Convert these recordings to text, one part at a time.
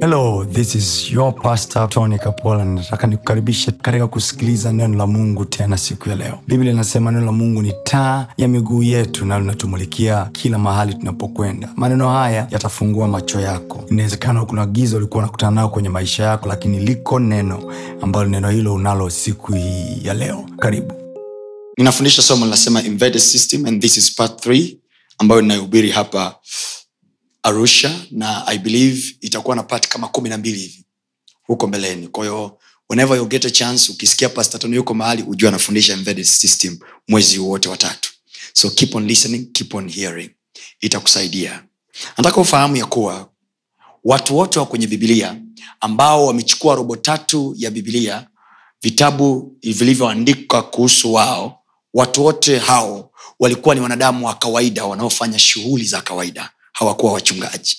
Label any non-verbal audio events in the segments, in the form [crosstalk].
hello this is your pastor tony kapola. Nataka nikukaribishe katika kusikiliza neno la mungu tena siku ya leo. Biblia inasema neno la mungu ni taa ya miguu yetu na linatumulikia kila mahali tunapokwenda. Maneno haya yatafungua macho yako. Inawezekana kuna giza ulikuwa unakutana nao kwenye maisha yako lakini liko neno ambalo neno hilo unalo siku hii ya leo. Karibu. Ninafundisha somo linasema embedded system and this is part 3 ambayo ninayohubiri hapa arusha na i believe itakuwa na pati kama kumi na mbili hivi huko mbeleni. Kwahiyo whenever you get a chance ukisikia pastatano yuko mahali ujue anafundisha embedded system mwezi wote watatu so keep on listening keep on hearing. Itakusaidia. Nataka ufahamu ya kuwa watu wote wa kwenye bibilia ambao wamechukua robo tatu ya bibilia vitabu vilivyoandikwa kuhusu wao watu wote hao walikuwa ni wanadamu wa kawaida wanaofanya shughuli za kawaida hawakuwa wachungaji.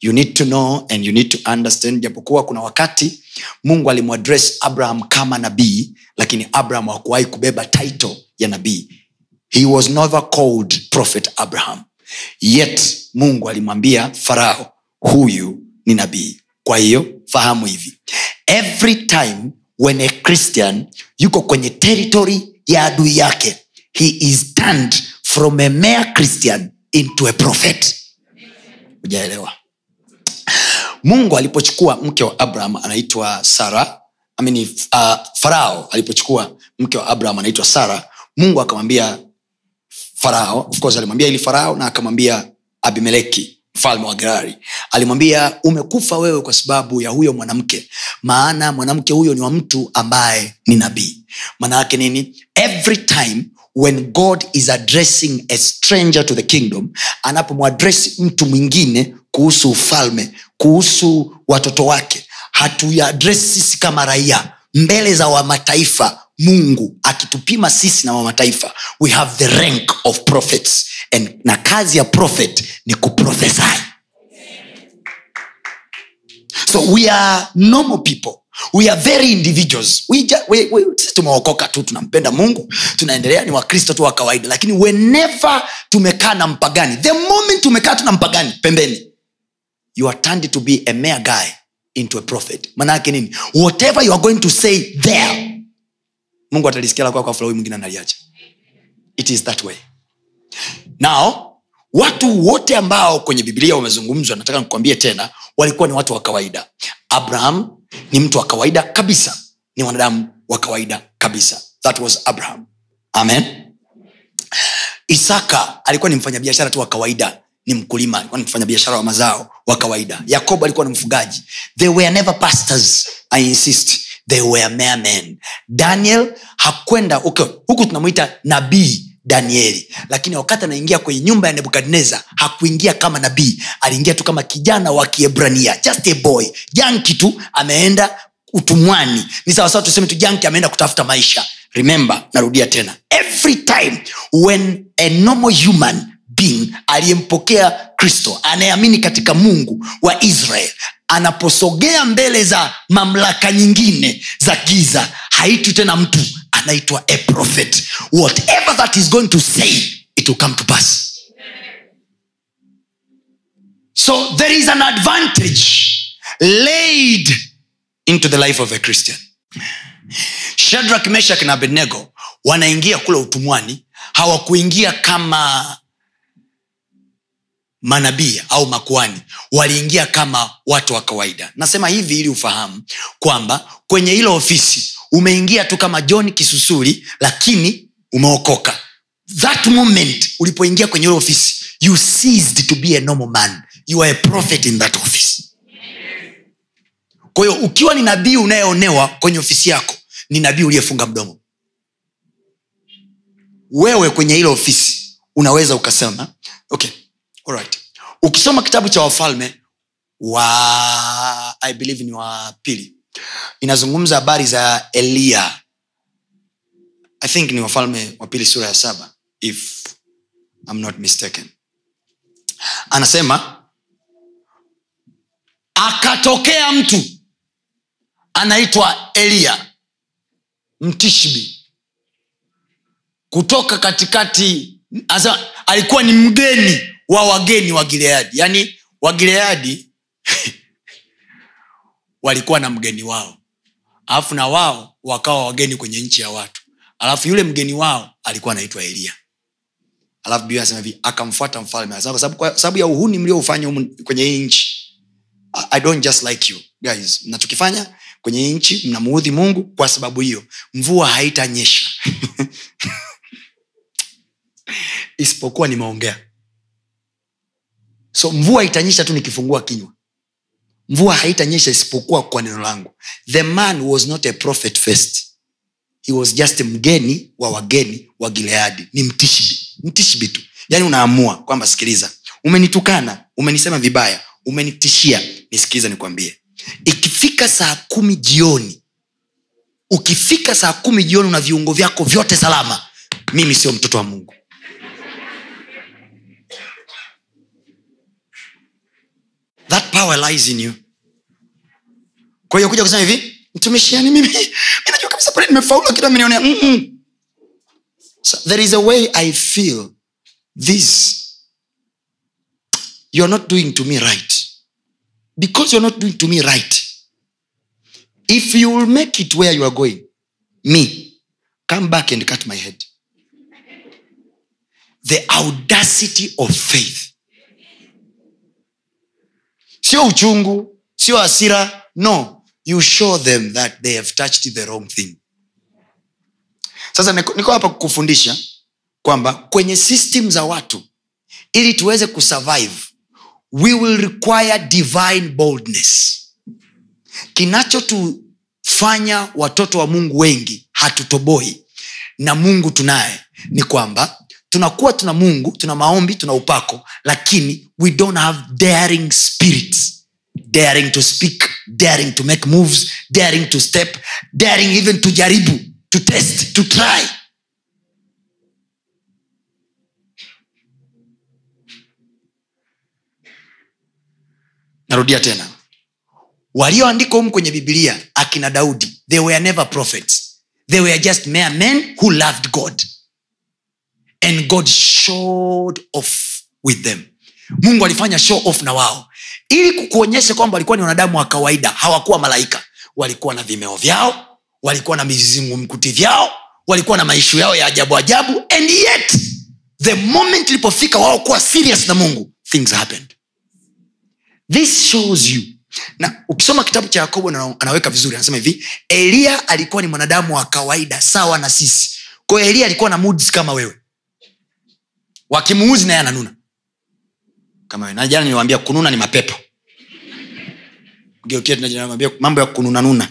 You need to know and you need to understand japokuwa kuna wakati mungu alimwadress abraham kama nabii lakini abraham hakuwahi kubeba title ya nabii. He was never called prophet abraham. Yet mungu alimwambia farao huyu ni nabii. Kwa hiyo fahamu hivi. Every time when a christian yuko kwenye territory ya adui yake he is turned from a mere christian into a prophet hujaelewa. Mungu alipochukua mke wa abraham anaitwa sara amini uh, farao alipochukua mke wa abraham anaitwa sara mungu akamwambia farao of course alimwambia ili farao na akamwambia abimeleki mfalme wa gerari. Alimwambia umekufa wewe kwa sababu ya huyo mwanamke maana mwanamke huyo ni wa mtu ambaye ni nabii. Maana yake nini? Every time when god is addressing a stranger to the kingdom anapomwadresi mtu mwingine kuhusu ufalme kuhusu watoto wake hatuyaadresi sisi kama raia mbele za wamataifa mungu akitupima sisi na wamataifa we have the rank of prophets and na kazi ya prophet ni kuprofesy so we are normal people we are very individuals. Sisi tumeokoka tu tunampenda mungu tunaendelea ni wakristo tu wa kawaida. Lakini whenever tumekaa na mpagani. The moment tumekaa tu mpagani pembeni you are turned to be a mere guy into a prophet. Manaake nini? Whatever you are going to say there mungu atalisikia la kwako afu la huyu mwingine analiacha. It is that way. Now watu wote ambao kwenye biblia wamezungumzwa nataka nikuambie tena walikuwa ni watu wa kawaida. Abraham ni mtu wa kawaida kabisa. Ni wanadamu wa kawaida kabisa. That was abraham. Amen. Isaka alikuwa ni mfanyabiashara tu wa kawaida ni mkulima alikuwa ni mfanyabiashara wa mazao wa kawaida. Yakobo alikuwa ni mfugaji. They were never pastors i insist. They were mere men. Daniel hakwenda okay, huku tunamwita nabii danieli. Lakini wakati anaingia kwenye nyumba ya nebukadnezar hakuingia kama nabii. Aliingia tu kama kijana wa kiebrania just a boy. Janki tu ameenda utumwani. Ni sawasawa tuseme tu janki ameenda kutafuta maisha. Remember narudia tena. Every time when a normal human being aliyempokea kristo anayeamini katika mungu wa israel anaposogea mbele za mamlaka nyingine za giza haitwi tena mtu anaitwa a prophet. Whatever that is going to say it will come to pass. So there is an advantage laid into the life of a christian. Shadrak meshak na abednego wanaingia kule utumwani hawakuingia kama manabii au makuani waliingia kama watu wa kawaida. Nasema hivi ili ufahamu kwamba kwenye hilo ofisi umeingia tu kama john kisusuri lakini umeokoka. That moment ulipoingia kwenye ule ofisi you ceased to be a normal man. You are a prophet in that office. Kwahiyo ukiwa ni nabii unayeonewa kwenye ofisi yako ni nabii uliyefunga mdomo. Wewe kwenye ile ofisi unaweza ukasema okay alright. ukisoma kitabu cha wafalme wa i believe ni wa pili inazungumza habari za eliya i think ni wafalme wa pili sura ya saba if I'm not mistaken. Anasema akatokea mtu anaitwa eliya mtishbi kutoka katikati asa, alikuwa ni mgeni wa wageni wa gileadi. Yaani wagileadi [laughs] walikuwa na mgeni wao. Alafu na wao wakawa wageni kwenye nchi ya watu. Alafu yule mgeni wao alikuwa anaitwa eliya alafu biblia anasema hivi akamfuata mfalme. Kwa sababu- ya uhuni mlioufanya kwenye hii nchi I- i don't just like you guys. Mnachokifanya kwenye hii nchi mnamuudhi mungu kwa sababu hiyo. Mvua haitanyesha. [laughs] Isipokuwa nimeongea. So mvua itanyesha tu nikifungua kinywa mvua haitanyesha isipokuwa kwa neno langu. The man was not a prophet first. He was just mgeni wa wageni wa gileadi. Ni mtishibi mtishibi tu. Yaani unaamua kwamba sikiliza umenitukana umenisema vibaya umenitishia nisikiliza nikwambie. Ikifika saa kumi jioni ukifika saa kumi jioni una viungo vyako vyote salama. Mimi sio mtoto wa mungu that power lies in you. Kwa hiyo kuja kusema hivi mtumishiani mimi mi najua kabisa pale nimefaulu kitu amenionea so, there is a way i feel this. You're not doing to me right. Because you're not doing to me right. If you will make it where you are going me come back and cut my head. The audacity of faith sio uchungu sio hasira no. You show them that they have touched the wrong thing. Sasa niko hapa kukufundisha kwamba kwenye system za watu ili tuweze kusurvive we will require divine boldness. Kinachotufanya watoto wa mungu wengi hatutoboi na mungu tunaye ni kwamba tunakuwa tuna mungu tuna maombi tuna upako lakini we don't have daring spirit daring to speak daring to make moves daring to step daring even to jaribu to test to try. Narudia tena. Walioandikwa humu kwenye bibilia akina daudi they were never prophets. They were just mere men who loved god and god showed off with them. Mungu alifanya show off na wao. Ili kukuonyesha kwamba walikuwa ni wanadamu wa kawaida hawakuwa malaika. Walikuwa na vimeo vyao walikuwa na vizingumkuti vyao walikuwa na maishu yao ya ajabu ajabu and yet the moment ilipofika wao kuwa serious na mungu things happened. This shows you. Na ukisoma kitabu cha yakobo anaweka vizuri anasema hivi eliya alikuwa ni mwanadamu wa kawaida sawa na sisi. Kwayo eliya alikuwa na moods kama wewe wakimuuzi naye ananuna. Kama na jana niliwambia kununa ni mapepo. Geukia mambo ya kununanuna.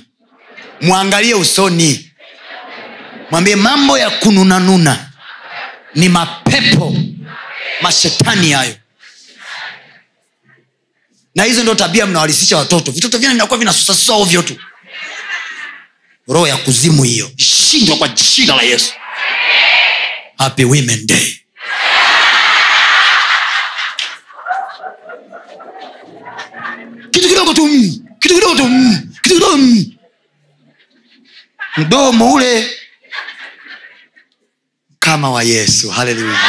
Mwangalie usoni. Mwambie mambo ya kununanuna ni mapepo mashetani hayo. Na hizo ndio tabia mnawalisisha watoto. Vitoto vyenu vinakuwa vinasusasusa ovyo tu. Roho ya kuzimu hiyo. Ishindwa kwa jina la yesu. Happy women day kitu kidogo tu mm, kitu kidogo tu mm, kitu kidogo mm. mdomo ule. Kama wa yesu. Haleluya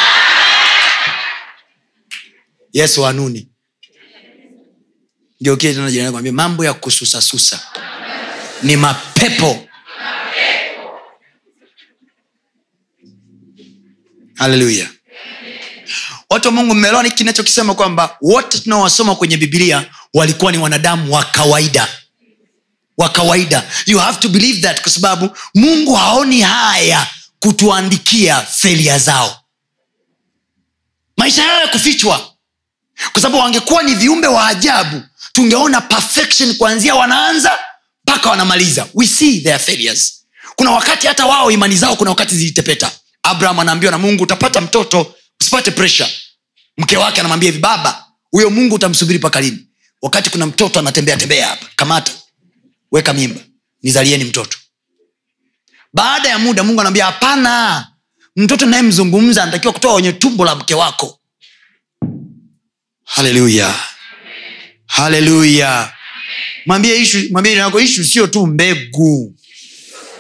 yesu wanuni geukie tena jirani mambo ya kususasusa ni mapepo. Haleluya watu wa mungu mmeelewa kinachokisema kwamba wote tunaowasoma kwenye bibilia walikuwa ni wanadamu wa kawaida. Wa kawaida. You have to believe that kwa sababu mungu haoni haya kutuandikia felia zao. Maisha yao ya kufichwa kwa sababu wangekuwa ni viumbe wa ajabu tungeona perfection kuanzia wanaanza mpaka wanamaliza. We see their failures. Kuna wakati hata wao imani zao kuna wakati zilitepeta. Abraham anaambiwa na mungu utapata mtoto usipate pressure. Mke wake anamwambia hivi baba huyo mungu utamsubiri mpaka lini wakati kuna mtoto anatembea tembea hapa kamata. Weka mimba. Nizalieni mtoto. Baada ya muda mungu anaambia hapana. Mtoto nayemzungumza anatakiwa kutoka kwenye tumbo la mke wako. Haleluya. Haleluya. Mwambie ishu mwambie yako ishu sio tu mbegu.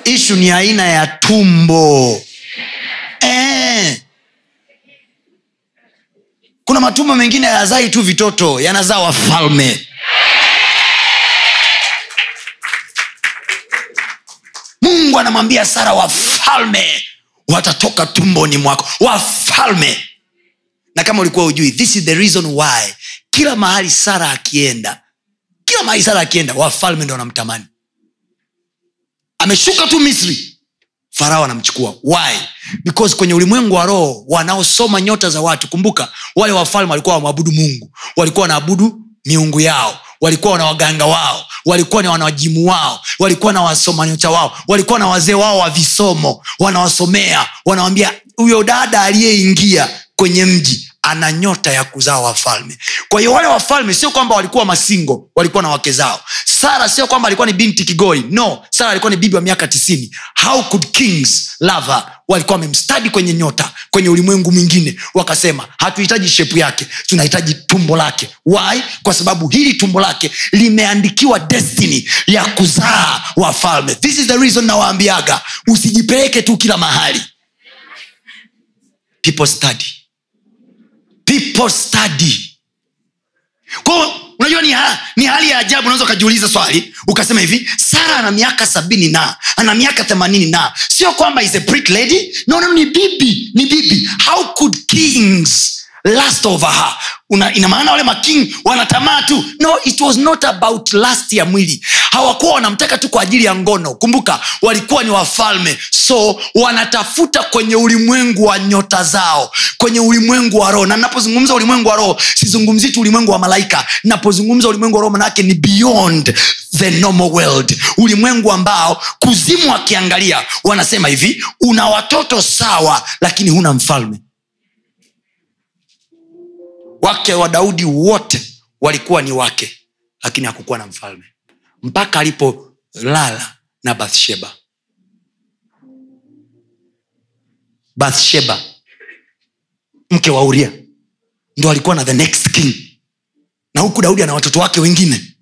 Ishu ni aina ya tumbo kuna matumbo mengine hayazai tu vitoto yanazaa wafalme. Mungu anamwambia sara wafalme watatoka tumboni mwako. Wafalme. Na kama ulikuwa ujui this is the reason why kila mahali sara akienda kila mahali sara akienda wafalme ndo anamtamani ameshuka tu misri farao anamchukua. Why? Because kwenye ulimwengu wa roho wanaosoma nyota za watu kumbuka wale wafalme walikuwa wamwabudu mungu. Walikuwa wanaabudu miungu yao. Walikuwa na waganga wao. Walikuwa na wanawajimu wao. Walikuwa na wasomanyota wao. Walikuwa na wazee wao wa visomo. Wanawasomea. Wanawambia huyo dada aliyeingia kwenye mji ana nyota ya kuzaa wafalme. Kwa hiyo wale wafalme sio kwamba walikuwa masingo walikuwa na wake zao. Sara sio kwamba alikuwa ni binti kigoi no sara alikuwa ni bibi wa miaka tisini. How could kings love walikuwa wamemstadi kwenye nyota kwenye ulimwengu mwingine wakasema hatuhitaji shepu yake tunahitaji tumbo lake. Why? Kwa sababu hili tumbo lake limeandikiwa destiny ya kuzaa wafalme. This is the reason nawaambiaga usijipeleke tu kila mahali. People study people unajua ni, ha, ni hali ya ajabu unaweza ukajiuliza swali ukasema hivi sara ana miaka sabini na ana miaka themanini na. Sio kwamba is a lady. No, no, ni bibi ni bibi. How could kings last over her. Una, ina maana wale making wanatamaa tu. No it was not about last ya mwili. Hawakuwa wanamtaka tu kwa ajili ya ngono. Kumbuka walikuwa ni wafalme. So wanatafuta kwenye ulimwengu wa nyota zao kwenye ulimwengu wa roho. Na napozungumza ulimwengu wa roho sizungumzii tu ulimwengu wa malaika. Napozungumza ulimwengu wa roho manaake ni beyond the normal world. Ulimwengu ambao kuzimu wakiangalia wanasema hivi una watoto sawa lakini huna mfalme wake wa daudi wote walikuwa ni wake lakini hakukuwa na mfalme. Mpaka alipolala na bathsheba. Bathsheba mke wa uria ndo alikuwa na the next king. Na huku daudi ana watoto wake wengine.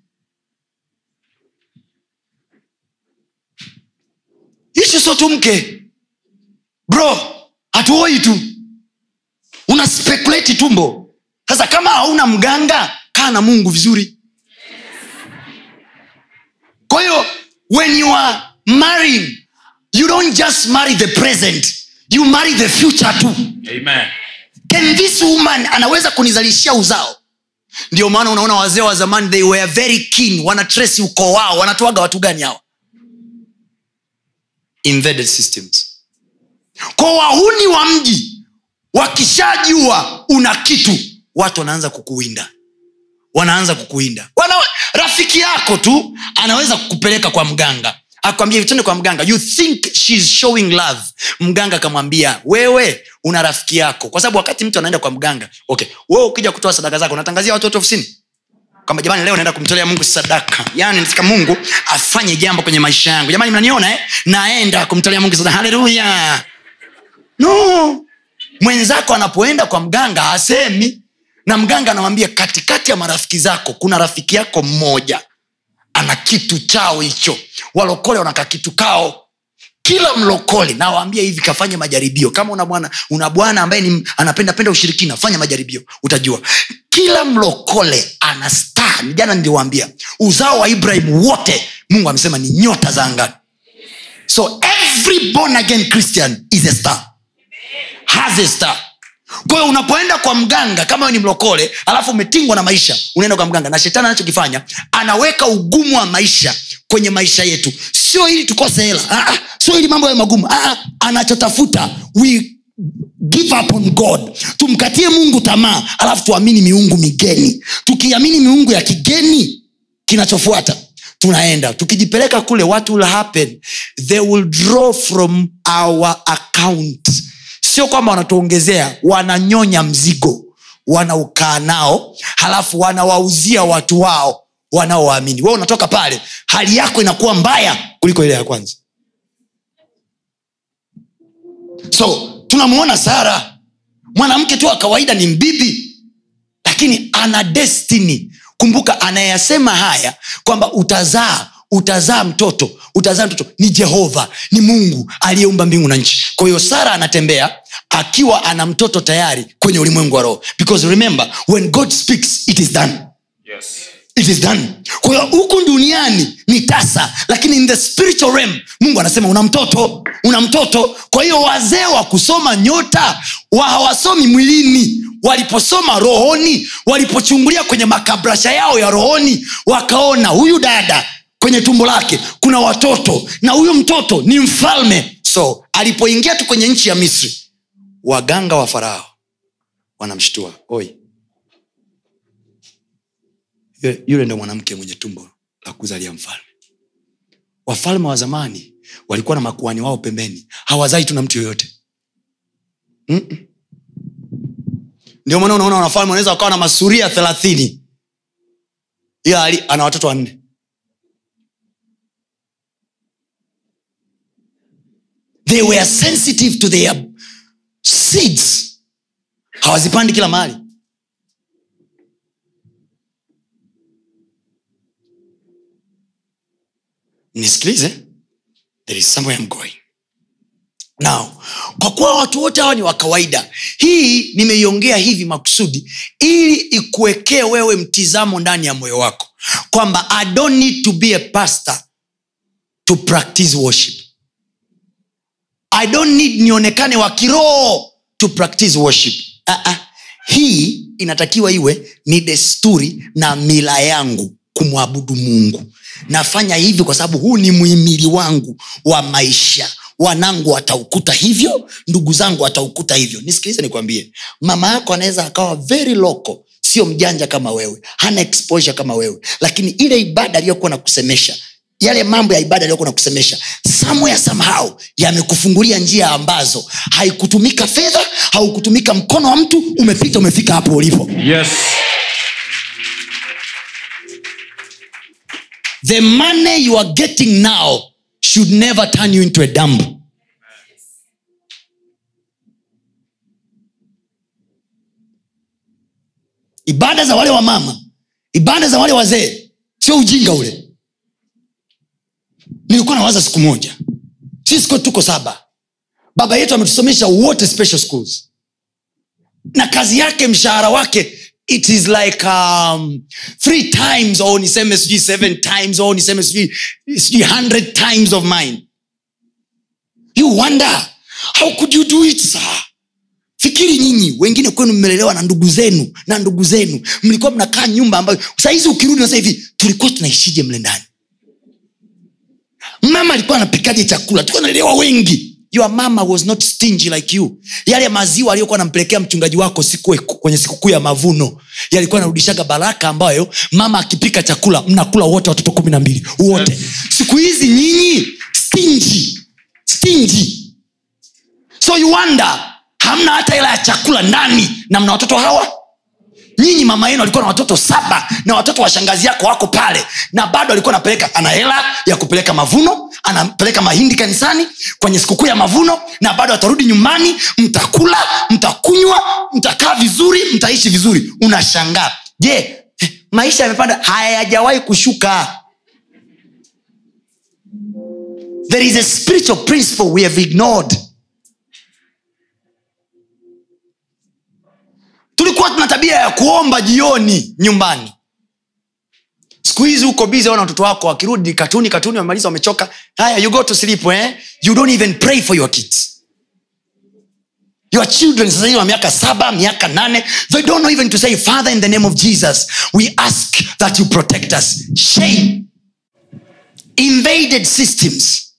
Ishi sio tu mke. Bro hatuoi tu. Una spekuleti tumbo sasa kama hauna mganga kaa na mungu vizuri. Kwa hiyo when you are marrying you don't just marry the present you marry the future too. Amen. can this woman anaweza kunizalishia uzao? Ndio maana unaona wazee wa zamani they were very keen wanatresi ukoo wao wanatoaga watu gani hawa embedded systems. Kwa wahuni wa mji wakishajua una kitu watu wanaanza kukuwinda. Wanaanza kukuinda Wana, rafiki yako tu anaweza kukupeleka kwa mganga. Akwambia vitende kwa mganga. You think she's showing love. Mganga akamwambia wewe una rafiki yako. Kwa sababu wakati mtu anaenda kwa mganga okay wewe ukija kutoa sadaka zako unatangazia watu wote ofisini? Kwamba jamani leo naenda kumtolea mungu sadaka. Yani nataka mungu afanye jambo kwenye maisha yangu. Jamani mnaniona eh? naenda kumtolea mungu sadaka. Haleluya! No! Mwenzako anapoenda kwa mganga hasemi na mganga anamwambia katikati ya marafiki zako kuna rafiki yako mmoja. Ana kitu chao hicho. Walokole wanaka kitu kao. Kila mlokole nawaambia hivi kafanye majaribio. Kama una bwana una bwana ambaye ni anapenda penda ushirikina fanya majaribio. Utajua. Kila mlokole ana star. Jana niliwaambia uzao wa ibrahim wote mungu amesema ni nyota za angani. So every born again christian is a star. Has a star kwa unapoenda kwa mganga kama ni mlokole alafu umetingwa na maisha unaenda kwa mganga na shetani anachokifanya anaweka ugumu wa maisha kwenye maisha yetu. Sio ili tukose hela ah, ah, sio ili mambo ya magumu ah, anachotafuta we give up on god. Tumkatie mungu tamaa alafu tuamini miungu migeni. Tukiamini miungu ya kigeni kinachofuata tunaenda. Tukijipeleka kule what will happen? They will draw from our account sio kwamba wanatuongezea wananyonya mzigo wanaukaa nao halafu wanawauzia watu wao wanaowaamini. We unatoka pale hali yako inakuwa mbaya kuliko ile ya kwanza. So tunamwona sara. Mwanamke tu wa kawaida ni mbibi lakini ana destiny. Kumbuka anayasema haya kwamba utazaa utazaa mtoto utazaa mtoto ni jehova ni mungu aliyeumba mbingu na nchi. Kwa hiyo sara anatembea akiwa ana mtoto tayari kwenye ulimwengu wa roho. Because remember when god speaks it is done. Yes. it is done. Kwa hiyo huku duniani ni tasa lakini in the spiritual realm mungu mungu anasema una mtoto una mtoto. Kwa hiyo wazee wa kusoma nyota wa hawasomi mwilini waliposoma rohoni walipochungulia kwenye makabrasha yao ya rohoni wakaona huyu dada kwenye tumbo lake kuna watoto na huyu mtoto ni mfalme. So alipoingia tu kwenye nchi ya misri waganga wa farao wanamshtua. Oi. Yule, ndo mwanamke mwenye tumbo la kuzalia mfalme. Wafalme wa zamani walikuwa na makuani wao pembeni hawazai tu na mtu yoyote. Ndio maana unaona wanafalme wanaweza wakawa na masuria thelathini. Ila ana watoto wanne they were sensitive to their seeds. Hawazipandi kila mahali. Nisikilize. There is somewhere I'm going. Now kwa kuwa watu wote hawa ni wa kawaida hii nimeiongea hivi makusudi ili ikuwekee wewe mtizamo ndani ya moyo wako kwamba i don't need to be a pastor to practice worship i don't need nionekane wa kiroho to practice worship. Uh-uh. hii inatakiwa iwe ni desturi na mila yangu kumwabudu mungu. Nafanya hivi kwa sababu huu ni muhimili wangu wa maisha. Wanangu wataukuta hivyo ndugu zangu wataukuta hivyo. Nisikilize nikwambie. Mama yako anaweza akawa very loko sio mjanja kama wewe. Hana exposure kama wewe. Lakini ile ibada aliyokuwa na kusemesha yale mambo ya ibada aliyokuwa nakusemesha somewhere somehow yamekufungulia njia ambazo haikutumika fedha haukutumika mkono wa mtu umepita umefika hapo ulipo. Yes. the money you are getting now should never turn you into a dump ibada za wale wa mama ibada za wale wazee sio ujinga ule nilikuwa nawaza siku moja. Sisi tuko saba. Baba yetu ametusomesha wote special schools. Na kazi yake mshahara wake it is like um, three times au niseme sijui seven times au niseme sijui hundred times of mine. You wonder how could you do it sir? Fikiri nyinyi wengine kwenu mmelelewa na ndugu zenu na ndugu zenu. Mlikuwa mnakaa nyumba ambayo sahizi ukirudi nasa hivi tulikuwa tunaishije mle ndani mama alikuwa anapikaje chakula? Tulikuwa nalewa wengi. Your mama was not stingy like you. Yale maziwa aliyokuwa anampelekea mchungaji wako siku kwenye sikukuu ya mavuno yalikuwa anarudishaga baraka ambayo mama akipika chakula mnakula wote watoto kumi na mbili. Wote. Siku hizi nyinyi stingy. Stingy. So you wonder hamna hata hela ya chakula ndani na mna watoto hawa nyinyi mama yenu alikuwa na watoto saba na watoto wa shangazi yako wako pale na bado alikuwa anapeleka ana hela ya kupeleka mavuno anapeleka mahindi kanisani kwenye sikukuu ya mavuno na bado atarudi nyumbani mtakula mtakunywa mtakaa vizuri mtaishi vizuri. Unashangaa. Je eh, maisha yamepanda? Hayajawahi kushuka. There is a spiritual principle we have ignored tulikuwa tuna tabia ya kuomba jioni nyumbani. Siku hizi huko bizi ona watoto wako wakirudi katuni katuni wamemaliza wamechoka. Haya you go to sleep eh? you don't even pray for your kids. Your children sasa wa miaka saba miaka nane they don't know even to say father in the name of jesus we ask that you protect us. Shame. Invaded systems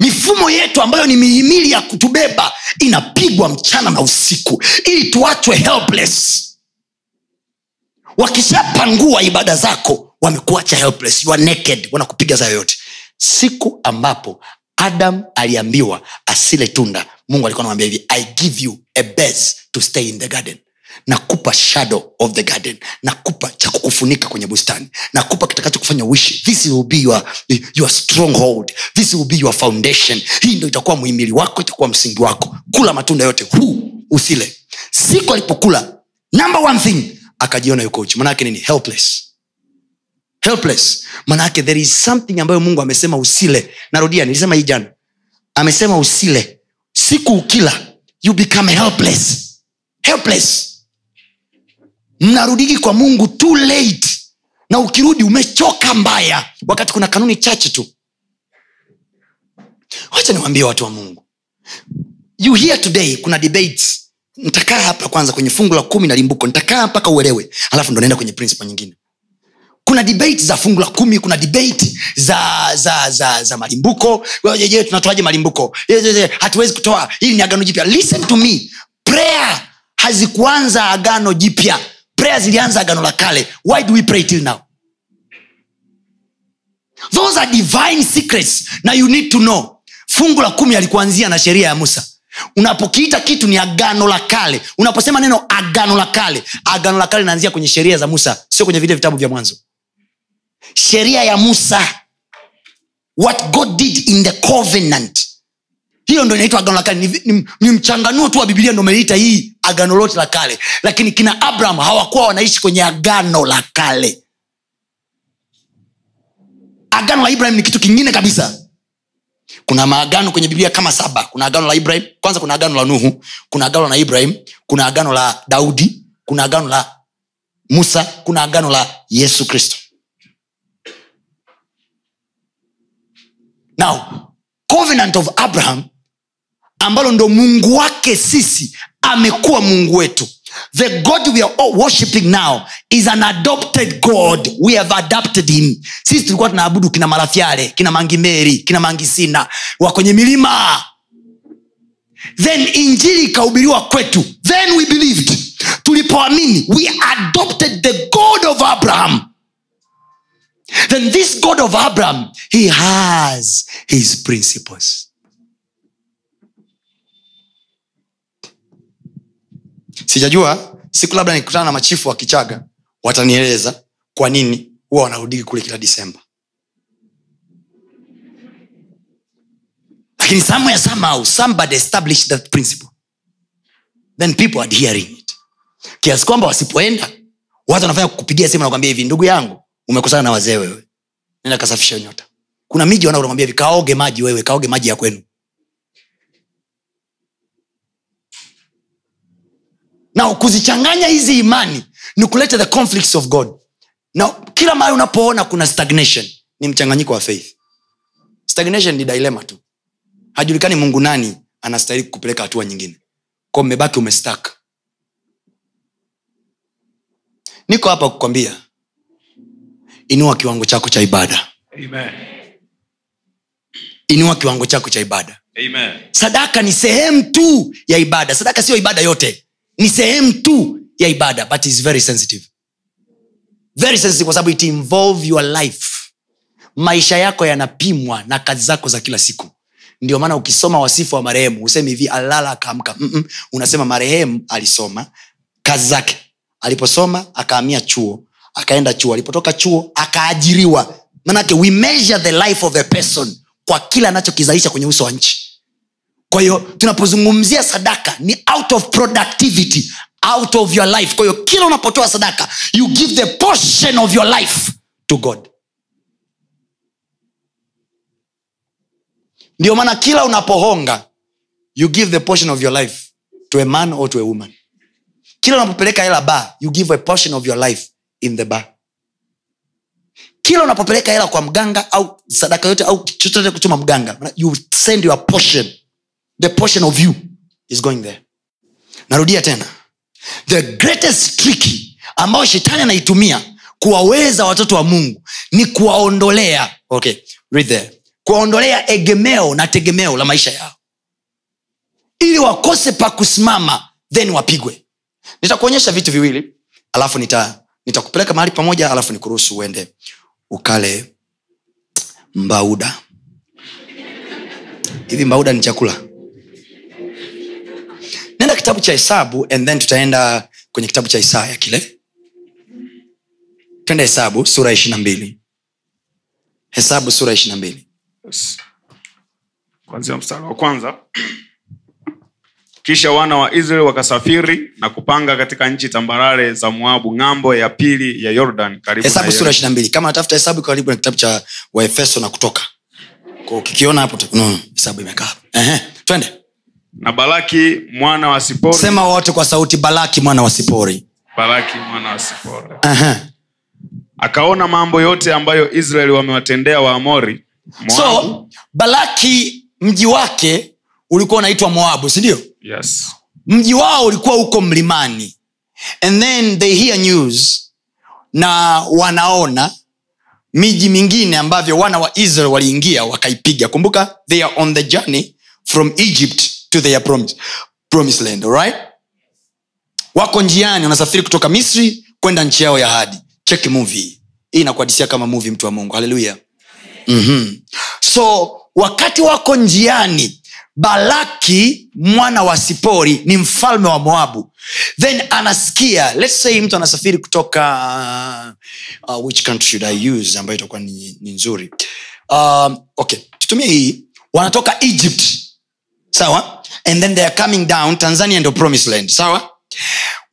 mifumo yetu ambayo ni mihimili ya kutubeba inapigwa mchana na usiku ili tuachwe helpless. Wakishapangua ibada zako wamekuacha helpless you are naked wanakupiga za yoyote. Siku ambapo adam aliambiwa asile tunda mungu alikuwa anamwambia hivi i give you a to stay in the garden nakupa shadow of the garden. Nakupa cha kukufunika kwenye bustani. Nakupa kitakachokufanya uishi. This will be your, your stronghold. This will be your foundation. Hii ndo itakuwa muhimili wako itakuwa msingi wako. Kula matunda yote. Huu usile. Siku alipokula number one thing akajiona yuko uchi. Manaake nini? Helpless. Helpless. Manaake there is something ambayo mungu amesema usile. Narudia nilisema hii jana. Amesema usile. Siku ukila you become helpless. Helpless mnarudiki kwa mungu too late. Na ukirudi umechoka mbaya. Wakati kuna kanuni chache tu. Wacha niwambie watu wa mungu. You hear today kuna debates. Nitakaa hapa kwanza kwenye fungu la kumi na limbuko. Nitakaa mpaka uelewe. Alafu ndo naenda kwenye principle nyingine. Kuna debate za fungu la kumi kuna debate za za za za malimbuko. Je tunatoaje malimbuko? Hatuwezi kutoa. Hili ni agano jipya. Listen to me. Prayer hazikuanza agano jipya prayer zilianza agano la kale. Why do we pray till now? Those are divine secrets na you need to know. Fungu la kumi alikuanzia na sheria ya musa. Unapokiita kitu ni agano la kale. Unaposema neno agano la kale agano la kale inaanzia kwenye sheria za musa sio kwenye vile vitabu vya mwanzo. Sheria ya musa. What god did in the covenant hiyo ndo inaitwa agano la kale. Ni, ni, ni mchanganuo tu wa biblia ndo umeliita hii agano lote la kale. Lakini kina abraham hawakuwa wanaishi kwenye agano la kale. Agano la ibrahim ni kitu kingine kabisa. Kuna maagano kwenye biblia kama saba. Kuna agano la ibrahim kwanza kuna agano la nuhu kuna agano la ibrahim kuna agano la daudi kuna agano la musa kuna agano la yesu kristo. Now covenant of abraham ambalo ndo mungu wake sisi amekuwa mungu wetu. The god we are all worshiping now is an adopted god. We have adapted him. Sisi tulikuwa tunaabudu kina marafyale kina mangimeri kina mangisina wa kwenye milima. Then injili ikahubiriwa kwetu. Then we believed. Tulipoamini we adopted the god of abraham then this god of abraham he has his principles. Sijajua siku labda nikutana na machifu wa kichaga watanieleza kwa nini huwa wanarudiki kule kila disemba. Lakini somewhere somehow somebody established that principle. Then people are hearing it. Kiasi kwamba wasipoenda watu wanafanya kupigia simu nakwambia hivi ndugu yangu umekosana na wazee wewe. Nenda kasafisha nyota. Kuna miji wanakwambia hivi maji wewe kaoge maji ya kwenu. Na kuzichanganya hizi imani ni kuleta the conflicts of god. Na kila mahali unapoona kuna stagnation ni mchanganyiko wa faith. Stagnation ni dilema tu. Hajulikani mungu nani anastahili kupeleka hatua nyingine. Ko mmebaki umestak niko hapa kukwambia inua kiwango chako cha ibada. Amen. inua kiwango chako cha ibada. Amen. sadaka ni sehemu tu ya ibada. Sadaka sio ibada yote. Ni sehemu tu ya ibada but is very sensitive. Very sensitive kwa sababu it involve your life. Maisha yako yanapimwa na kazi zako za kila siku. Ndio maana ukisoma wasifu wa marehemu usemi hivi alala akaamka. Unasema marehemu alisoma kazi zake. Aliposoma akaamia chuo akaenda chuo. Alipotoka chuo akaajiriwa. Manake we measure the life of a person kwa kile anachokizalisha kwenye uso wa nchi. Kwa hiyo tunapozungumzia sadaka ni out of productivity out of your life. Kwa hiyo kila unapotoa sadaka you give the portion of your life to god. Ndio maana kila unapohonga you give the portion of your life to a man or to a woman. Kila unapopeleka hela ba you give a portion of your life in the bar. Kila unapopeleka hela kwa mganga au sadaka yote au chochote kuchuma mganga you send your portion. The portion of you is going there. Narudia tena. The greatest tricky ambayo shetani anaitumia kuwaweza watoto wa mungu ni kuwaondolea. Okay read there. Kuwaondolea egemeo na tegemeo la maisha yao. Ili wakose pa kusimama then wapigwe. Nitakuonyesha vitu viwili alafu nita nitakupeleka mahali pamoja alafu nikuruhusu uende ukale mbauda. Hivi mbauda ni chakula? Nenda kitabu cha hesabu and then tutaenda kwenye kitabu cha isaya kile. Twende hesabu sura ishiri na mbili. Hesabu sura ishiri na mbili. Yes. kwanzia mstari wa kwanza [clears throat] kisha wana wa israeli wakasafiri na kupanga katika nchi tambarare za moabu ng'ambo ya pili ya yordan na sura ishiri na mbili. Kama natafuta hesabu karibu na kitabu cha waefeso na kutoka. Kwa hapo no, hesabu imekaa twende. Na balaki mwana wa sipori. Sema wote kwa sauti balaki mwana wa sipori. Balaki mwana wa sipori. Ehe. akaona mambo yote ambayo israeli wamewatendea waamori Moabu, so balaki mji wake ulikuwa unaitwa moabu sindio yes. Mji wao ulikuwa huko mlimani. And then they hear news na wanaona miji mingine ambavyo wana wa israel waliingia wakaipiga. Kumbuka they are on the journey from egypt to their promise, promise land right? wako njiani wanasafiri kutoka misri kwenda nchi yao ya hadi cheki movie. Hii inakuadisia kama movie mtu wa mungu. Haleluya mm-hmm. so wakati wako njiani balaki mwana wa sipori ni mfalme wa moabu. Then anasikia let's say mtu anasafiri kutoka uh, which country should i use ambayo itakuwa ni, ni nzuri. Um, okay tutumie hii. Wanatoka egypt. Sawa? And then they are coming down. Tanzania ndio promise land. Sawa?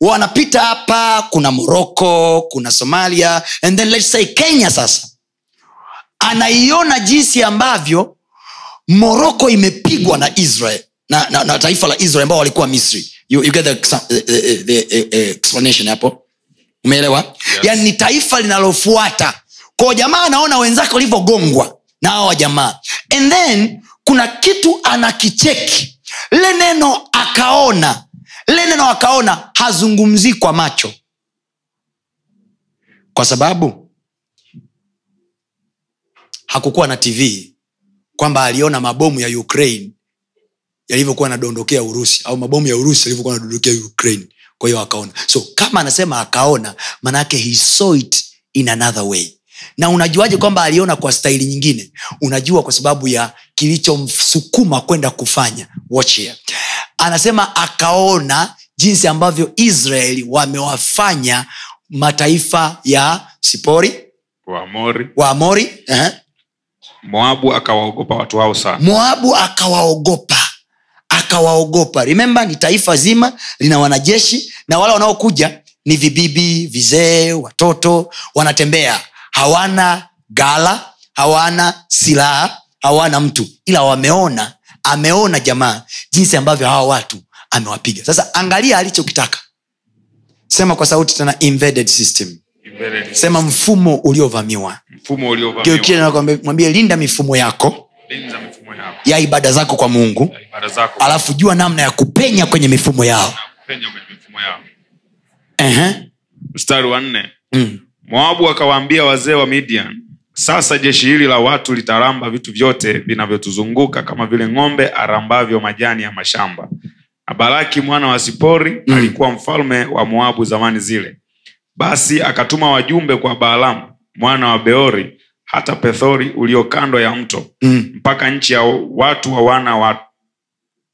Wanapita hapa kuna morocco kuna somalia and then let's say kenya sasa. Anaiona jinsi ambavyo moroko imepigwa na israel na, na, na taifa la israel ambao walikuwa misri. You, you get the, the, the, the, the explanation hapo? Umeelewa? Yes. yani ni taifa linalofuata. Kwao jamaa anaona wenzake walivyogongwa na hawa jamaa. And then kuna kitu anakicheki. Le neno akaona le neno akaona hazungumzii kwa macho. Kwa sababu hakukuwa na tv kwamba aliona mabomu ya ukraine yalivyokuwa yanadondokea urusi au mabomu ya urusi yalivyokuwa yanadondokea ukraine. Kwa hiyo akaona. So kama anasema akaona manaake he saw it in another way. Na unajuaje kwamba aliona kwa staili nyingine? Unajua kwa sababu ya kilichomsukuma kwenda kufanya watch here. anasema akaona jinsi ambavyo israeli wamewafanya mataifa ya sipori waamori wa uh-huh. Moabu akawaogopa watu hao sana. Moabu akawaogopa. Akawaogopa. Rememba ni taifa zima lina wanajeshi na wale wanaokuja ni vibibi vizee watoto wanatembea. Hawana gala hawana silaha hawana mtu. Ila wameona ameona jamaa jinsi ambavyo hawa watu amewapiga. Sasa angalia alichokitaka. Sema kwa sauti tena invaded system. Sema mfumo uliovamiwa. Mwambie linda mifumo yako. Linza mifumo yako. Ya ibada zako kwa mungu. Zako alafu jua namna ya kupenya kwenye mifumo yao. Kwenye mifumo yao. Ehe. mstari wa nne. Mm. moabu akawaambia wazee wa midian sasa jeshi hili la watu litaramba vitu vyote vinavyotuzunguka kama vile ng'ombe arambavyo majani ya mashamba. Na baraki mwana wa sipori Mm. alikuwa mfalme wa moabu zamani zile basi akatuma wajumbe kwa baalamu mwana wa beori hata pethori ulio kando ya mto Mm. mpaka nchi ya watu wa wana wa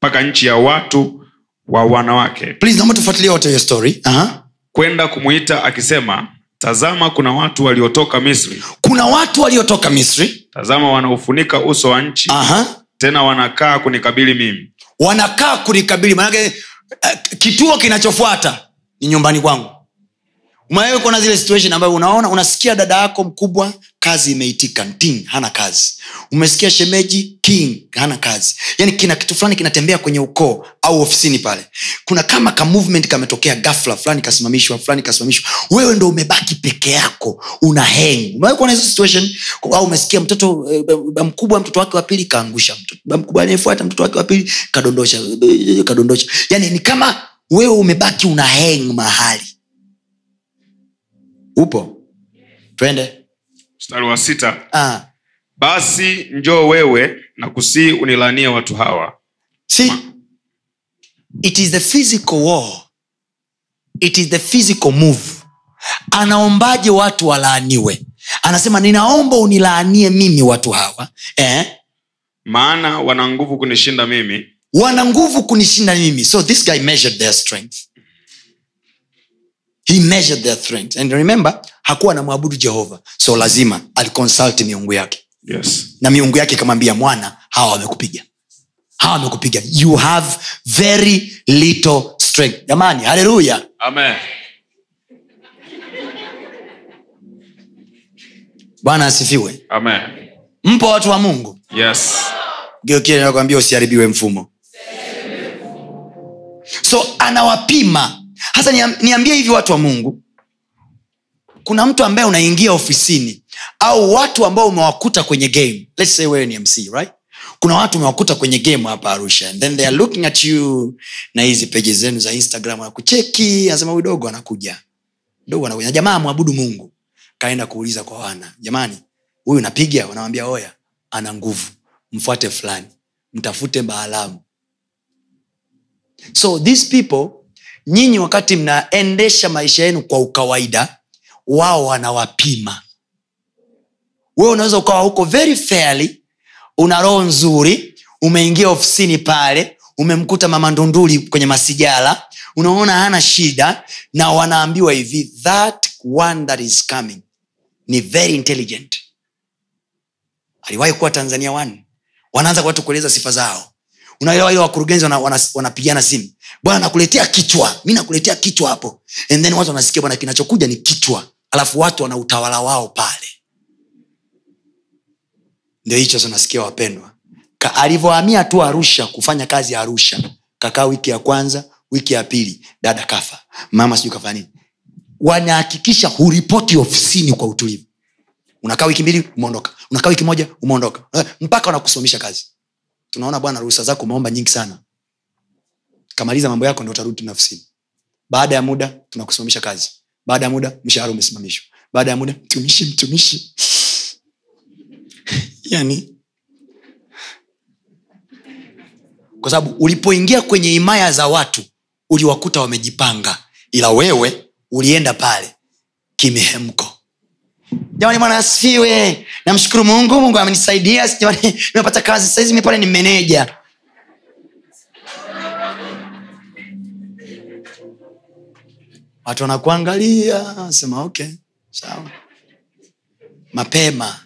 mpaka nchi ya watu wa wanawake. Please naomba tufuatilie wote hiyo story. Aha. kwenda kumwita akisema tazama kuna watu waliotoka misri. Kuna watu waliotoka misri. Tazama wanaofunika uso wa nchi. Aha. tena wanakaa kunikabili mimi. Wanakaa kunikabili manake uh, kituo kinachofuata ni nyumbani kwangu umewahi kuona zile situation ambayo unaona unasikia dada yako mkubwa kazi imeitika ting hana kazi. Umesikia shemeji king hana kazi. Yani kina kitu fulani kinatembea kwenye ukoo au ofisini pale. Kuna kama ka movement kametokea gafla fulani kasimamishwa fulani kasimamishwa. Wewe ndo umebaki peke yako una heng umewahi kuona hizo situation? Au umesikia mtoto eh, mkubwa mtoto wake wa pili kaangusha mkubwa anayefuata mtoto wake wa pili kadondosha kadondosha. Yani ni kama wewe umebaki una heng mahali upo? Twende. Mstari wa sita. Ah. basi njoo wewe na kusii unilanie watu hawa. See it is the physical war. It is the physical move. Anaombaje watu walaaniwe? Anasema ninaomba unilaanie mimi watu hawa. Eh? maana wana nguvu kunishinda mimi. Wana nguvu kunishinda mimi. So this guy measured their strength he measured their strength. And remember hakuwa anamwabudu jehova. So lazima aliconsult miungu yake. Yes. na miungu yake ikamwambia mwana hawa wamekupiga. Hawa wamekupiga. You have very little strength. Jamani haleluya. Bwana asifiwe. Amen. mpo watu wa mungu? Yes. geukie nakwambia usiharibiwe mfumo. So anawapima hasa niambie hivi watu wa mungu. Kuna mtu ambaye unaingia ofisini au watu ambao umewakuta kwenye game. Let's say wewe ni mc right? Kuna watu umewakuta kwenye game hapa arusha and then they are looking at you na hizi peji zenu za instagram anakucheki anasema huyu anakuja. Dogo anakuja. Na jamaa mwabudu mungu. Kaenda kuuliza kwa wana jamani huyu napiga wanawambia oya ana nguvu. Mfuate fulani. Mtafute baalamu. So these people nyinyi wakati mnaendesha maisha yenu kwa ukawaida wao wanawapima. Wewe unaweza ukawa huko very fairly una roho nzuri umeingia ofisini pale umemkuta mama ndunduli kwenye masijara unaona hana shida na wanaambiwa hivi that one that is coming ni very intelligent. Aliwahi kuwa tanzania one. Wanaanza watu kueleza sifa zao unaelewa ile wakurugenzi wanapigana wana, wana simu? Bwana nakuletea kichwa. Mi nakuletea kichwa hapo. And then watu wanasikia bwana kinachokuja ni kichwa. Alafu watu wana utawala wao pale. Ndio hicho sasa nasikia wapendwa. Alivyohamia tu arusha kufanya kazi ya arusha kakaa wiki ya kwanza wiki ya pili dada kafa. Mama sijui kafanya nini. Wanahakikisha huripoti ofisini kwa utulivu. Unakaa wiki mbili umeondoka. Unakaa wiki moja umeondoka. Eh, mpaka wanakusimamisha kazi tunaona bwana ruhusa zako umeomba nyingi sana. Kamaliza mambo yako ndo utarudi nafsini. Baada ya muda tunakusimamisha kazi. Baada ya muda mshahara umesimamishwa. Baada ya muda mtumishi mtumishi. [laughs] Yani. Kwa sababu ulipoingia kwenye himaya za watu uliwakuta wamejipanga. Ila wewe ulienda pale kimehemko jamani bwana asifiwe. Namshukuru mungu. Mungu amenisaidia. Nimepata kazi. Sahizi mi pale ni meneja. Watu wanakuangalia sema okay sawa. Mapema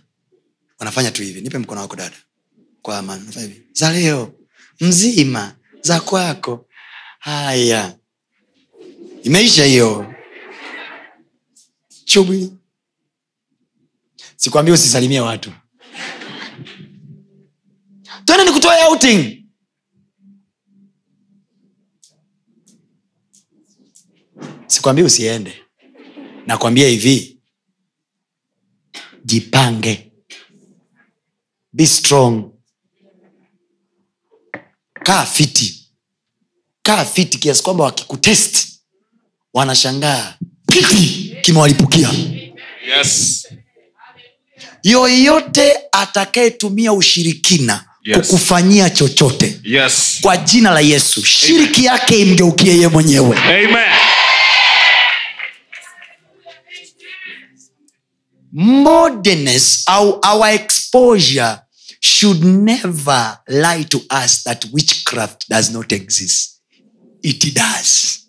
wanafanya tu hivi. Nipe mkono wako dada. Kwa hivi. Za leo mzima za kwako. Haya. Imeisha hiyo. Chubwi sikwambia usisalimie watu. Twende nikutoe outing. Sikwambia usiende. Nakwambia hivi. Jipange. Be strong. Kaa fiti. Kaa fiti kiasi kwamba wakikutest wanashangaa. Kiti kimewalipukia. Yes. Yoyote atakayetumia ushirikina Yes. kukufanyia chochote Yes. kwa jina la yesu shiriki yake imgeukie ye mwenyewe Amen. Modernness, our, our exposure should never lie to us that witchcraft does not exist it does